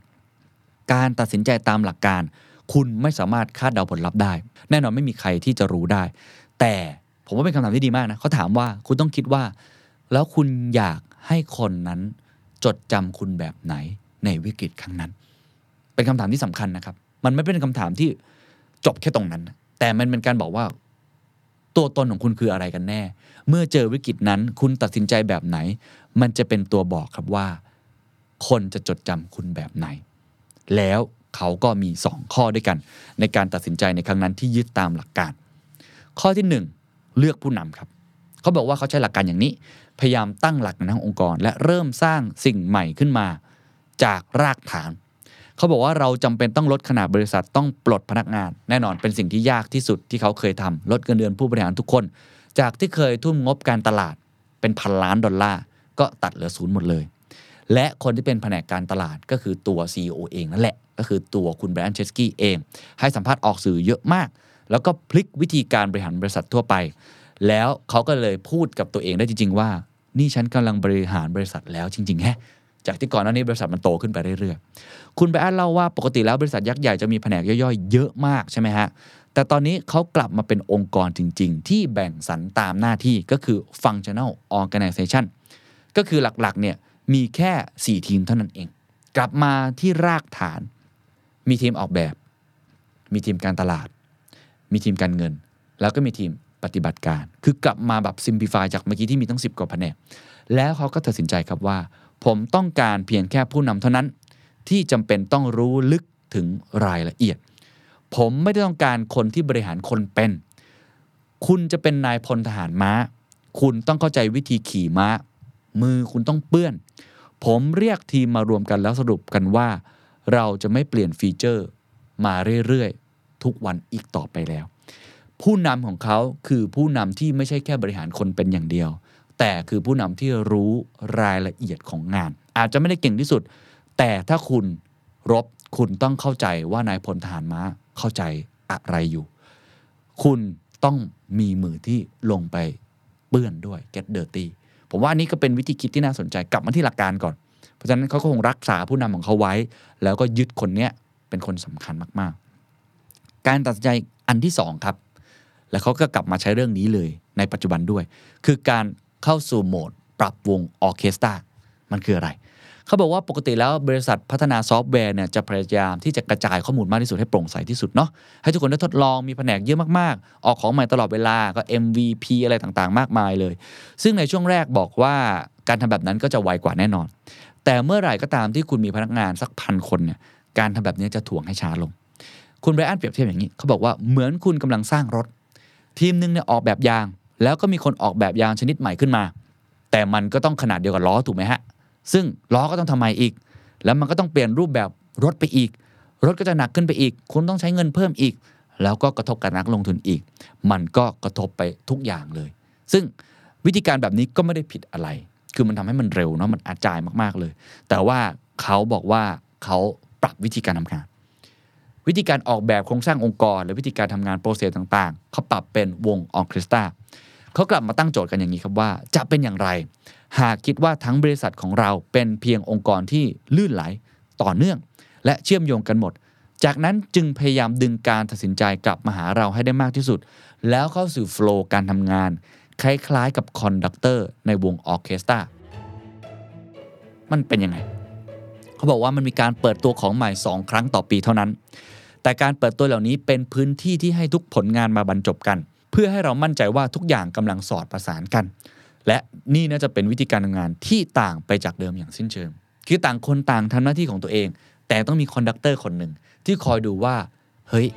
การตัดสินใจตามหลักการ คุณไม่สามารถคาดเดาผลลัพธ์ได้ แน่นอนไม่มีใครที่จะรู้ได้ แต่ผมว่าเป็นคำถามที่ดีมากนะเขาถามว่าคุณต้องคิดว่า แล้วคุณอยากให้คนนั้นจดจำคุณแบบไหนในวิกฤตครั้งนั้น เป็นคำถามที่สำคัญนะครับ มันไม่เป็นคำถามที่จบแค่ตรงนั้น แต่มันเป็นการบอกว่า ตัวตนของคุณคืออะไรกันแน่ เมื่อเจอวิกฤตนั้น คุณตัดสินใจแบบไหน มันจะเป็นตัวบอกครับว่า คนจะจดจำคุณแบบไหน แล้วเขาก็มี 2 ข้อด้วยกัน ในการตัดสินใจในครั้งนั้นที่ยึดตามหลักการ ข้อที่ 1 เลือกผู้นำครับเขาบอกว่าเขาใช้หลักการอย่างนี้ พยายามตั้งหลักในทั้งองค์กร และเริ่มสร้างสิ่งใหม่ขึ้นมา จากรากฐาน เขาบอกว่าเราจำเป็นต้องลดขนาดบริษัทต้องปลดพนักงาน แน่นอนเป็นสิ่งที่ยากที่สุดที่เขาเคยทำลดเงินเดือนผู้บริหารทุกคน จากที่เคยทุ่มงบการตลาดเป็นพันล้านดอลลาร์ก็ตัดเหลือศูนย์หมดเลย และคนที่เป็นแผนกการตลาดก็คือตัว CEO เองนั่นแหละ ก็คือตัวคุณแบรนด์เชสกี้เอง ให้สัมภาษณ์ออกสื่อเยอะมาก แล้วก็พลิกวิธีการบริหารบริษัททั่วไป แล้วเขาก็เลยพูดกับตัวเองได้จริง ๆ ว่า นี่ฉันกำลังบริหารบริษัทแล้วจริงๆแฮะ จากที่ก่อนหน้านี้บริษัทมันโตขึ้นไปเรื่อยๆ คุณไบรอันเล่าว่าปกติแล้วบริษัทยักษ์ใหญ่จะมีแผนกย่อยๆ เยอะมากใช่ไหมฮะ แต่ตอนนี้เขากลับมาเป็นองค์กรจริง ๆ ที่แบ่งสรรตามหน้าที่ก็คือ functional organization ก็คือหลักๆเนี่ยมีแค่ 4 ทีมเท่านั้นเอง กลับมาที่รากฐาน มีทีมออกแบบ มีทีมการตลาด มีทีมการเงิน แล้วก็มีทีมปฏิบัติการ คือกลับมาแบบซิมพลิฟายจากเมื่อกี้ที่มีตั้ง 10 กว่าแผนกแล้วเขาก็ตัดสินใจครับว่า ผมต้องการเพียงแค่ผู้นำเท่านั้น ที่จำเป็นต้องรู้ลึกถึงรายละเอียด ผมไม่ได้ต้องการคนที่บริหารคนเป็น คุณจะเป็นนายพลทหารม้า คุณต้องเข้าใจวิธีขี่ม้า มือคุณต้องเปื้อน ผมเรียกทีมมารวมกันแล้วสรุปกันว่า เราจะไม่เปลี่ยนฟีเจอร์มาเรื่อยๆ ทุกวันอีกต่อไปแล้ว ผู้นำของเขาคือผู้นำที่ไม่ใช่แค่บริหารคนเป็นอย่างเดียว แต่คือผู้นำที่รู้รายละเอียดของงาน อาจจะไม่ได้เก่งที่สุด แต่ถ้าคุณรบคุณต้องเข้าใจว่านายพลทหารม้าเข้าใจอะไรอยู่ คุณต้องมีมือที่ลงไปเปื้อนด้วย get dirty ผมว่านี้ก็เป็นวิธีคิดที่น่าสนใจกลับมาที่หลักการก่อน เพราะฉะนั้นเขาก็คงรักษาผู้นำของเขาไว้ แล้วก็ยึดคนเนี้ยเป็นคนสำคัญมากๆ การตัดสินใจอันที่สองครับ แล้วเขาก็กลับมาใช้เรื่องนี้เลยในปัจจุบันด้วย คือการ เข้าสู่โหมด ปรับวงออเคสตรามันคืออะไร เขาบอกว่าปกติแล้วบริษัทพัฒนาซอฟต์แวร์เนี่ยจะพยายามที่จะกระจายข้อมูลมากที่สุดให้โปร่งใสที่สุดเนาะให้ทุกคนได้ทดลองมีแผนกเยอะมากๆ ออกของใหม่ตลอดเวลาก็ MVP อะไรต่างๆ มากมายเลย ซึ่งในช่วงแรกบอกว่าการทำแบบนั้นก็จะไวกว่าแน่นอน แต่เมื่อไหร่ก็ตามที่คุณมีพนักงานสักพันคนเนี่ยการทำแบบนี้จะถ่วงให้ช้าลง คุณไบรอันเปรียบเทียบอย่างนี้ เขาบอกว่าเหมือนคุณกำลังสร้างรถ ทีมหนึงเนี่ยออกแบบยาง แล้วก็มีคนออกแบบยางชนิดใหม่ขึ้นมา แต่มันก็ต้องขนาดเดียวกับล้อถูกไหมฮะ ซึ่งล้อก็ต้องทำใหม่อีก แล้วมันก็ต้องเปลี่ยนรูปแบบรถไปอีก รถก็จะหนักขึ้นไปอีก คุณต้องใช้เงินเพิ่มอีก แล้วก็กระทบกับนักลงทุนอีก มันก็กระทบไปทุกอย่างเลย ซึ่งวิธีการแบบนี้ก็ไม่ได้ผิดอะไร คือมันทำให้มันเร็วเนาะมัน agile มากๆเลย แต่ว่าเขาบอกว่าเขาปรับวิธีการทำงาน วิธีการออกแบบโครงสร้างองค์กร หรือวิธีการทำงาน process ต่างๆ เขาปรับเป็นวงออร์เคสตรา เขากลับมาตั้งโจทย์กันอย่างนี้ครับว่า จะเป็นอย่างไร หากคิดว่าทั้งบริษัทของเราเป็นเพียงองค์กรที่ลื่นไหลต่อเนื่อง และเชื่อมโยงกันหมด จากนั้นจึงพยายามดึงการตัดสินใจกลับมาหาเราให้ได้มากที่สุด แล้วเข้าสู่ flow การทำงาน คล้ายๆ กับ conductor ในวงออเคสตรามันเป็นยังไง เขาบอกว่ามันมีการเปิดตัวของใหม่ 2 ครั้งต่อปีเท่านั้น แต่การเปิดตัวเหล่านี้เป็นพื้นที่ที่ให้ทุกผลงานมาบรรจบกัน เพื่อให้เรามั่นใจว่าทุกอย่างกำลังสอดประสานกัน และนี่น่าจะเป็นวิธีการทำงานที่ต่างไปจากเดิมอย่างสิ้นเชิง คือต่างคนต่างทำหน้าที่ของตัวเอง แต่ต้องมี conductor คนหนึ่งที่คอยดูว่า เฮ้ย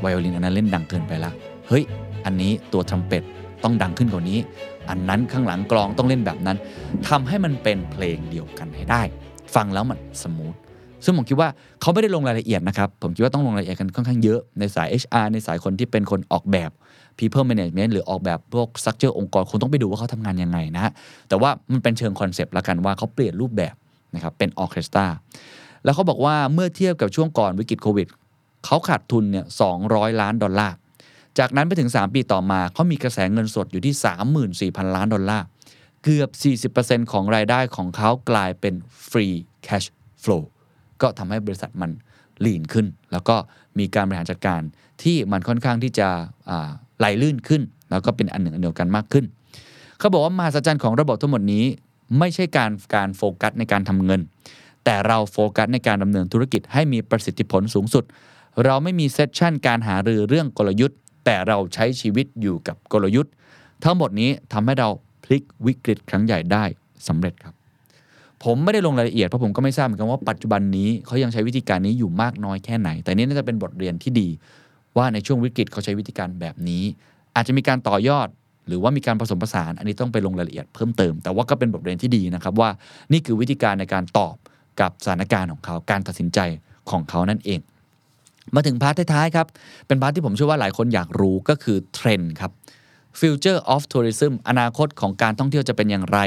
ไวโอลินอันนั้นเล่นดังเกินไปละ เฮ้ย อันนี้ตัวทรัมเป็ตต้องดังขึ้นกว่านี้ อันนั้นข้างหลังกลองต้องเล่นแบบนั้นทำให้มันเป็นเพลงเดียวกันให้ได้ ฟังแล้วมัน smooth ซึ่งผมคิดว่าเขาไม่ได้ลงรายละเอียดนะครับ ผมคิดว่าต้องลงรายละเอียดกันค่อนข้างเยอะในสาย HR ในสายคนที่เป็นคนออกแบบ people management หรือออกแบบพวก structure องค์กรคงต้องไปดูว่าเขาทำงานยังไงนะฮะแต่ว่ามันเป็นเชิงคอนเซปต์ละกันว่าเขาเปลี่ยนรูปแบบนะครับเป็นออเคสตราแล้วเขาบอกว่าเมื่อเทียบกับช่วงก่อนวิกฤตโควิดเขาขาดทุนเนี่ย200 ล้านดอลลาร์จากนั้นไปถึง 3 ปีต่อมาเขามีกระแสเงินสดอยู่ที่ 34,000 ล้านดอลลาร์ เกือบ 40%ของรายได้ของเขากลายเป็น free cash flow ก็ทำให้บริษัทมัน lean ขึ้น แล้วก็มีการบริหารจัดการที่มันค่อนข้างที่จะไหลลื่นขึ้น แล้วก็เป็นอันหนึ่งอันเดียวกันมากขึ้น เขาบอกว่ามหัศจรรย์ของระบบทั้งหมดนี้ ไม่ใช่การการโฟกัสในการทำเงิน แต่เราโฟกัสในการดำเนินธุรกิจให้มีประสิทธิผลสูงสุด เราไม่มี session การหารือเรื่องกลยุทธ์ แต่เราใช้ชีวิตอยู่กับกลยุทธ์ ทั้งหมดนี้ทำให้เราพลิกวิกฤตครั้งใหญ่ได้สำเร็จครับ ผมไม่ได้ลงรายละเอียดเพราะผมก็ไม่ทราบเหมือนกันว่าปัจจุบันนี้เขายังใช้วิธีการนี้อยู่มากน้อยแค่ไหน แต่นี่น่าจะเป็นบทเรียนที่ดี ว่าในช่วงวิกฤตเขาใช้วิธีการแบบนี้ อาจจะมีการต่อยอด หรือว่ามีการผสมผสาน อันนี้ต้องไปลงรายละเอียดเพิ่มเติม แต่ว่าก็เป็นบทเรียนที่ดีนะครับว่านี่คือวิธีการในการตอบกับสถานการณ์ของเขาการตัดสินใจของเขานั่นเอง มาถึง part ท้ายๆครับเป็น part ที่ผมเชื่อว่าหลายคนอยากรู้ก็คือเทรนด์ครับ Future of Tourism อนาคตของการท่องเที่ยวจะเป็นอย่างไร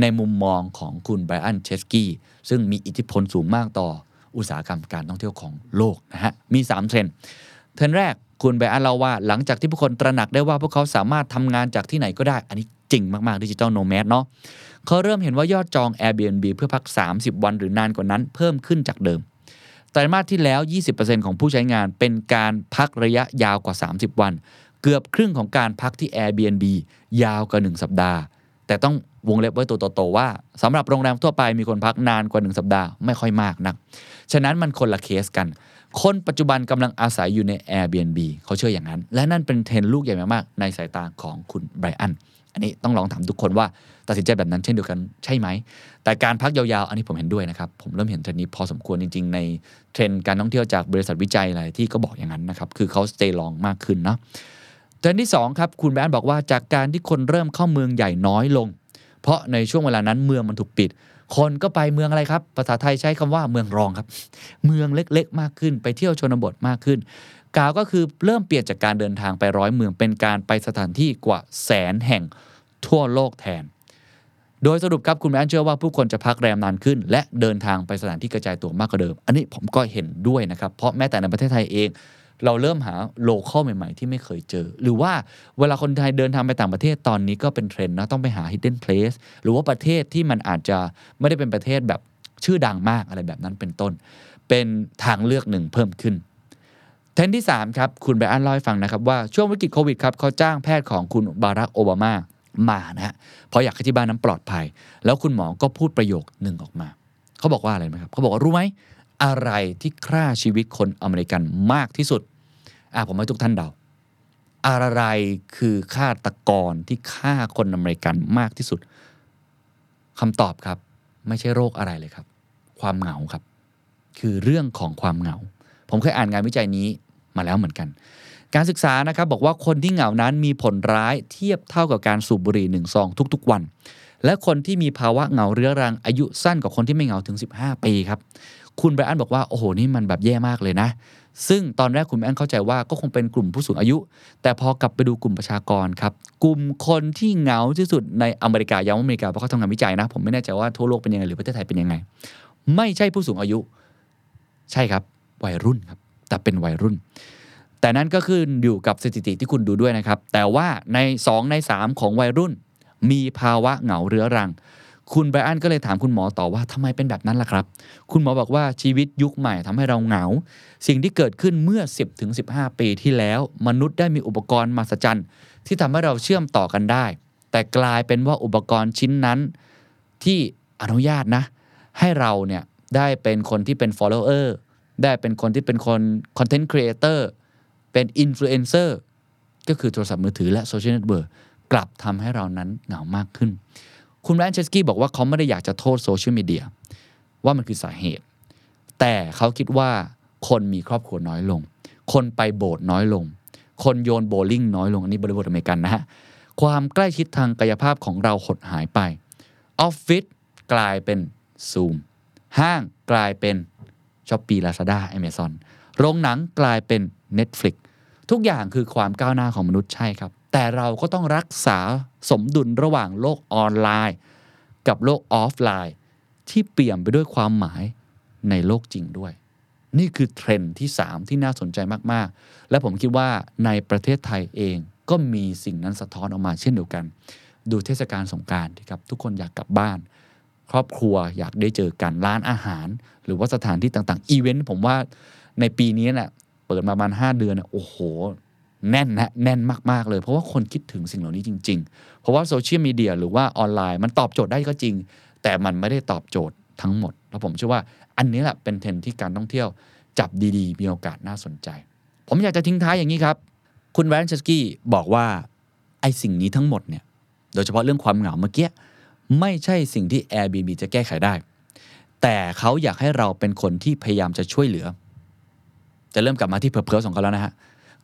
ในมุมมองของคุณไบรอันเชสกี้ซึ่งมีอิทธิพลสูงมากต่ออุตสาหกรรมการท่องเที่ยวของโลกนะฮะมี 3 เทรนด์เทรนด์แรกคุณไบรอันเล่าว่า หลังจากที่ผู้คนตระหนักได้ว่าพวกเขาสามารถทำงานจากที่ไหนก็ได้ อันนี้จริงมากๆดิจิ t a ลโนแมดเนาะเขาเริ่มเห็นว่ายอดจอง Airbnb เพื่อพัก 30 วันหรือนานกว่านั้นเพิ่มขึ้นจากเดิมไตรมาสที่แล้ว 20%ของผู้ใช้งานเป็นการพักระยะยาวกว่า 30 วัน เกือบครึ่งของการพักที่ Airbnb ยาวกว่า 1 สัปดาห์ แต่ต้องวงเล็บไว้ตัวโตๆว่าสำหรับโรงแรมทั่วไปมีคนพักนานกว่า 1 สัปดาห์ไม่ค่อยมากนัก ฉะนั้นมันคนละเคสกัน คนปัจจุบันกำลังอาศัยอยู่ใน Airbnb เขาเชื่ออย่างนั้น และนั่นเป็นเทรนด์ลูกใหญ่มากๆในสายตาของคุณไบรอันอันนี้ต้องลองถามทุกคนว่าตัดสินใจแบบนั้นเช่นเดียวกันใช่ไหม แต่การพักยาวๆ อันนี้ผมเห็นด้วยนะครับ ผมเริ่มเห็นเทรนด์นี้พอสมควรจริง ๆ ในเทรนด์การท่องเที่ยวจากบริษัทวิจัยอะไรที่ก็บอกอย่างนั้นนะครับ คือเขา stay long มากขึ้นเนาะ เทรนด์ที่2ครับคุณไบรอันบอกว่าจากการที่คนเริ่มเข้าเมืองใหญ่น้อยลง เพราะในช่วงเวลานั้นเมืองมันถูกปิด คนก็ไปเมืองอะไรครับ ภาษาไทยใช้คำว่าเมืองรองครับ เมืองเล็กๆ มากขึ้น ไปเที่ยวชนบทมากขึ้นกล่าวก็คือเริ่มเปลี่ยนจากการเดินทางไปร้อยเมืองเป็นการไปสถานที่กว่าแสนแห่งทั่วโลกแทน โดยสรุปครับคุณแม่เชื่อว่าผู้คนจะพักแรมนานขึ้น และเดินทางไปสถานที่กระจายตัวมากกว่าเดิม อันนี้ผมก็เห็นด้วยนะครับ เพราะแม้แต่ในประเทศไทยเอง เราเริ่มหาโลเคอลใหม่ ๆ ที่ไม่เคยเจอ หรือว่าเวลาคนไทยเดินทางไปต่างประเทศตอนนี้ก็เป็นเทรนด์นะต้องไปหา hidden place หรือว่าประเทศที่มันอาจจะไม่ได้เป็นประเทศแบบชื่อดังมากอะไรแบบนั้นเป็นต้น เป็นทางเลือกหนึ่งเพิ่มขึ้นเทรนด์ที่ 3 ครับ คุณไบรอันเล่าให้ฟังนะครับ ว่าช่วงวิกฤตโควิดครับเขาจ้างแพทย์ของคุณบารักโอบามามานะฮะเพราะอยากให้ที่บ้านนั้นปลอดภัย แล้วคุณหมอก็พูดประโยคหนึ่งออกมา เขาบอกว่าอะไรไหมครับ เขาบอกว่ารู้ไหม อะไรที่ฆ่าชีวิตคนอเมริกันมากที่สุดอะผมให้ทุกท่านเดาอะไรคือฆาตกรที่ฆ่าคนอเมริกันมากที่สุดคำตอบครับ ไม่ใช่โรคอะไรเลยครับ ความเหงาครับ คือเรื่องของความเหงา ผมเคยอ่านงานวิจัยนี้มาแล้วเหมือนกัน การศึกษานะครับบอกว่าคนที่เหงานั้นมีผลร้ายเทียบเท่ากับการสูบบุหรี่หนึ่งซองทุกๆวัน และคนที่มีภาวะเหงาเรื้อรังอายุสั้นกว่าคนที่ไม่เหงาถึง 15 ปีครับ คุณไบรอันบอกว่า โอ้โห นี่มันแบบแย่มากเลยนะ ซึ่งตอนแรกคุณไบรอันเข้าใจว่าก็คงเป็นกลุ่มผู้สูงอายุ แต่พอกลับไปดูกลุ่มประชากรครับ กลุ่มคนที่เหงาที่สุดในอเมริกาย้ำว่าอเมริกาเพราะเขาทำงานวิจัยนะ ผมไม่แน่ใจว่าทั่วโลกเป็นยังไงหรือประเทศไทยเป็นยังไง ไม่ใช่ผู้สูงอายุ ใช่ครับ วัยรุ่นครับ แต่เป็นวัยรุ่น แต่นั่นก็คืออยู่กับสถิติที่คุณดูด้วยนะครับ แต่ว่าใน 2 ใน 3 ของวัยรุ่น มีภาวะเหงาเรื้อรัง คุณไบรอันก็เลยถามคุณหมอต่อว่าทำไมเป็นแบบนั้นล่ะครับ คุณหมอบอกว่าชีวิตยุคใหม่ทำให้เราเหงา สิ่งที่เกิดขึ้นเมื่อ 10ถึง15ปีที่แล้ว มนุษย์ได้มีอุปกรณ์มหัศจรรย์ ที่ทำให้เราเชื่อมต่อกันได้ แต่กลายเป็นว่าอุปกรณ์ชิ้นนั้น ที่อนุญาตนะ ให้เราเนี่ยได้เป็นคนที่เป็น follower ได้เป็นคนที่เป็นคน content creator เป็น influencer ก็คือโทรศัพท์มือถือและโซเชียลเน็ตเวิร์กกลับทำให้เรานั้นเหงามากขึ้น คุณไบรอันเชสกี้บอกว่าเขาไม่ได้อยากจะโทษโซเชียลมีเดียว่ามันคือสาเหตุ แต่เขาคิดว่าคนมีครอบครัวน้อยลง คนไปโบสถ์น้อยลง คนโยนโบลิ่งน้อยลง อันนี้บริบทอเมริกันนะฮะ ความใกล้ชิดทางกายภาพของเราหดหายไป ออฟฟิศกลายเป็นซูม ห้างกลายเป็นช้อปปี้ลาซาด้า a อ a z o n โรงหนังกลายเป็น Netflix ทุกอย่างคือความก้าวหน้าของมนุษย์ใช่ครับ แต่เราก็ต้องรักษาสมดุลระหว่างโลกออนไลน์ กับโลกออฟไลน์ ที่เปลี่ยนไปด้วยความหมายในโลกจริงด้วย นี่คือเทรนด์ที่ 3 ที่น่าสนใจมาก ๆ และผมคิดว่าในประเทศไทยเองก็มีสิ่งนั้นสะท้อนออกมาเช่นเดียวกัน ดูเทศกาลสงการารครับทุกคนอยากกลับบ้าน ครอบครัวอยากได้เจอกันร้านอาหาร หรือว่าสถานที่ต่างๆอีเวนต์ผมว่าในปีนี้เนี่ยะเปิดมาประมาณ 5 เดือนนะโอ้โห แน่นนะแน่นมาก ๆ เลย เพราะว่าคนคิดถึงสิ่งเหล่านี้จริง ๆ เพราะว่าโซเชียลมีเดียหรือว่าออนไลน์มันตอบโจทย์ได้ก็จริง แต่มันไม่ได้ตอบโจทย์ทั้งหมด แล้วผมเชื่อว่าอันนี้แหละเป็นเทรนด์ที่การท่องเที่ยวจับดีๆ มีโอกาสน่าสนใจ ผมอยากจะทิ้งท้ายอย่างนี้ครับ คุณไบรอันเชสกี้บอกว่าไอ้สิ่งนี้ทั้งหมดเนี่ยโดยเฉพาะเรื่องความเหงาเมื่อกี้ไม่ใช่สิ่งที่ Airbnb จะแก้ไขได้ แต่เขาอยากให้เราเป็นคนที่พยายามจะช่วยเหลือ จะเริ่มกลับมาที่ purpose ของเขาแล้วนะฮะ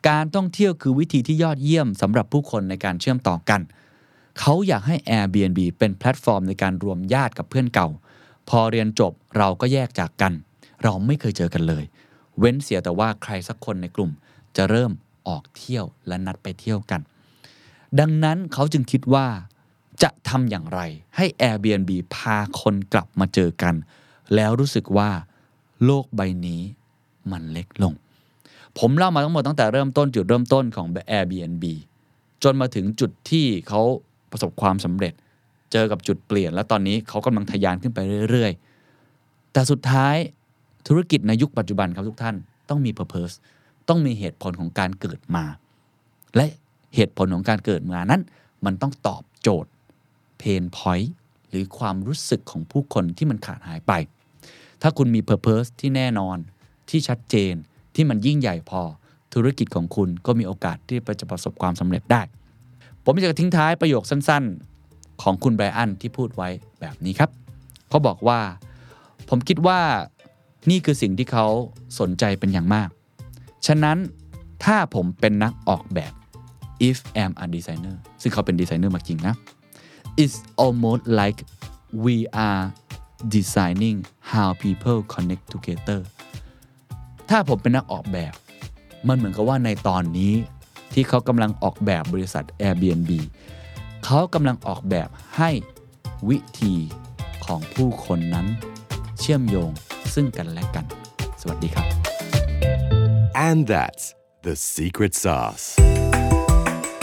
การท่องเที่ยวคือวิธีที่ยอดเยี่ยมสำหรับผู้คนในการเชื่อมต่อกัน เขาอยากให้ Airbnb เป็นแพลตฟอร์มในการรวมญาติกับเพื่อนเก่า พอเรียนจบเราก็แยกจากกัน เราไม่เคยเจอกันเลย เว้นเสียแต่ว่าใครสักคนในกลุ่ม จะเริ่มออกเที่ยวและนัดไปเที่ยวกัน ดังนั้นเขาจึงคิดว่า จะทำอย่างไรให้ Airbnb พาคนกลับมาเจอกัน แล้วรู้สึกว่า โลกใบนี้มันเล็กลง ผมเล่ามาทั้งหมดตั้งแต่เริ่มต้นจุดเริ่มต้นของ Airbnb จนมาถึงจุดที่เขาประสบความสำเร็จ เจอกับจุดเปลี่ยน และตอนนี้เขากำลังทะยานขึ้นไปเรื่อยๆ แต่สุดท้ายธุรกิจในยุคปัจจุบันครับทุกท่านต้องมี purpose ต้องมีเหตุผลของการเกิดมา และเหตุผลของการเกิดมานั้น มันต้องตอบโจทย์เพนพอยต์หรือความรู้สึกของผู้คนที่มันขาดหายไป ถ้าคุณมี Purpose ที่แน่นอนที่ชัดเจน ที่มันยิ่งใหญ่พอ ธุรกิจของคุณก็มีโอกาสที่จะประสบความสำเร็จได้ ผมอยากจะทิ้งท้ายประโยคสั้นๆ ของคุณไบรอันที่พูดไว้แบบนี้ครับ เขาบอกว่า ผมคิดว่านี่คือสิ่งที่เขาสนใจเป็นอย่างมาก ฉะนั้นถ้าผมเป็นนักออกแบบ if am a designer ซึ่งเขาเป็นดีไซเนอร์มาจริงนะ it's almost like we are designing how people connect together ถ้าผมเป็นนักออกแบบ มันเหมือนกับว่าในตอนนี้ที่เขากำลังออกแบบบริษัท Airbnb เขากำลังออกแบบให้วิธีของผู้คนนั้น เชื่อมโยงซึ่งกันและกัน สวัสดีครับ And that's the secret sauce.